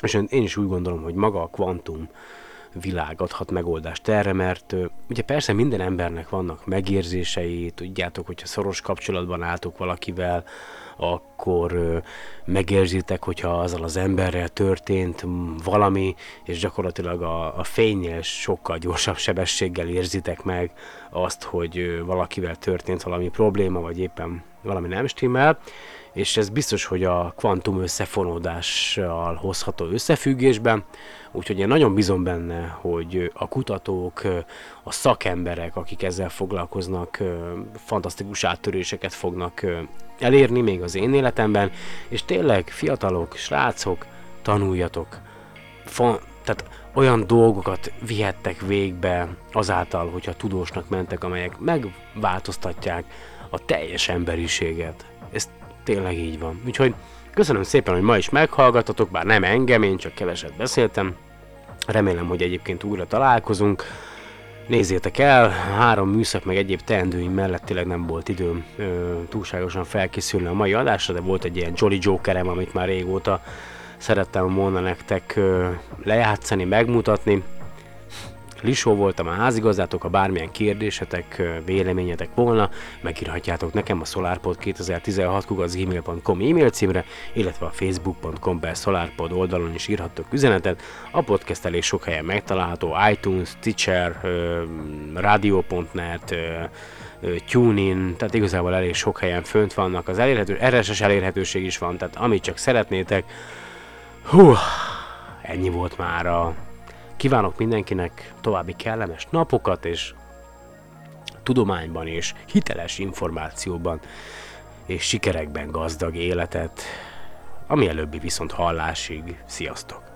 és én is úgy gondolom, hogy maga a kvantum világ adhat megoldást erre, mert ugye persze minden embernek vannak megérzései, tudjátok, hogyha szoros kapcsolatban álltok valakivel, akkor megérzitek, hogyha azzal az emberrel történt valami, és gyakorlatilag a, a fénynél sokkal gyorsabb sebességgel érzitek meg azt, hogy valakivel történt valami probléma, vagy éppen valami nem stimmel, és ez biztos, hogy a kvantum összefonódással hozható összefüggésben, úgyhogy én nagyon bízom benne, hogy a kutatók, a szakemberek, akik ezzel foglalkoznak, fantasztikus áttöréseket fognak elérni még az én életemben, és tényleg fiatalok, srácok, tanuljatok. Fa- tehát olyan dolgokat vihettek végbe azáltal, hogyha tudósnak mentek, amelyek megváltoztatják a teljes emberiséget. Ez tényleg így van. Úgyhogy köszönöm szépen, hogy ma is meghallgatatok, bár nem engem, én csak keveset beszéltem. Remélem, hogy egyébként újra találkozunk. Nézzétek el, három műszak meg egyéb teendőim mellett tényleg nem volt időm ö, túlságosan felkészülni a mai adásra, de volt egy ilyen Jolly Jokerem, amit már régóta szerettem volna nektek ö, lejátszani, megmutatni. Lisó voltam a házigazdátok, ha bármilyen kérdésetek, véleményetek volna, megírhatjátok nekem a solarpod2016 e-mail címre, illetve a facebook.com per solarpod oldalon is írhattok üzenetet. A podcast elég sok helyen megtalálható, iTunes, Stitcher, radio.net, TuneIn, tehát igazából elég sok helyen fönt vannak. Az elérhető, RSS elérhetőség is van, tehát amit csak szeretnétek. Hú, ennyi volt már a Kívánok mindenkinek további kellemes napokat, és tudományban és hiteles információban és sikerekben gazdag életet, ami előbbi viszont hallásig. Sziasztok!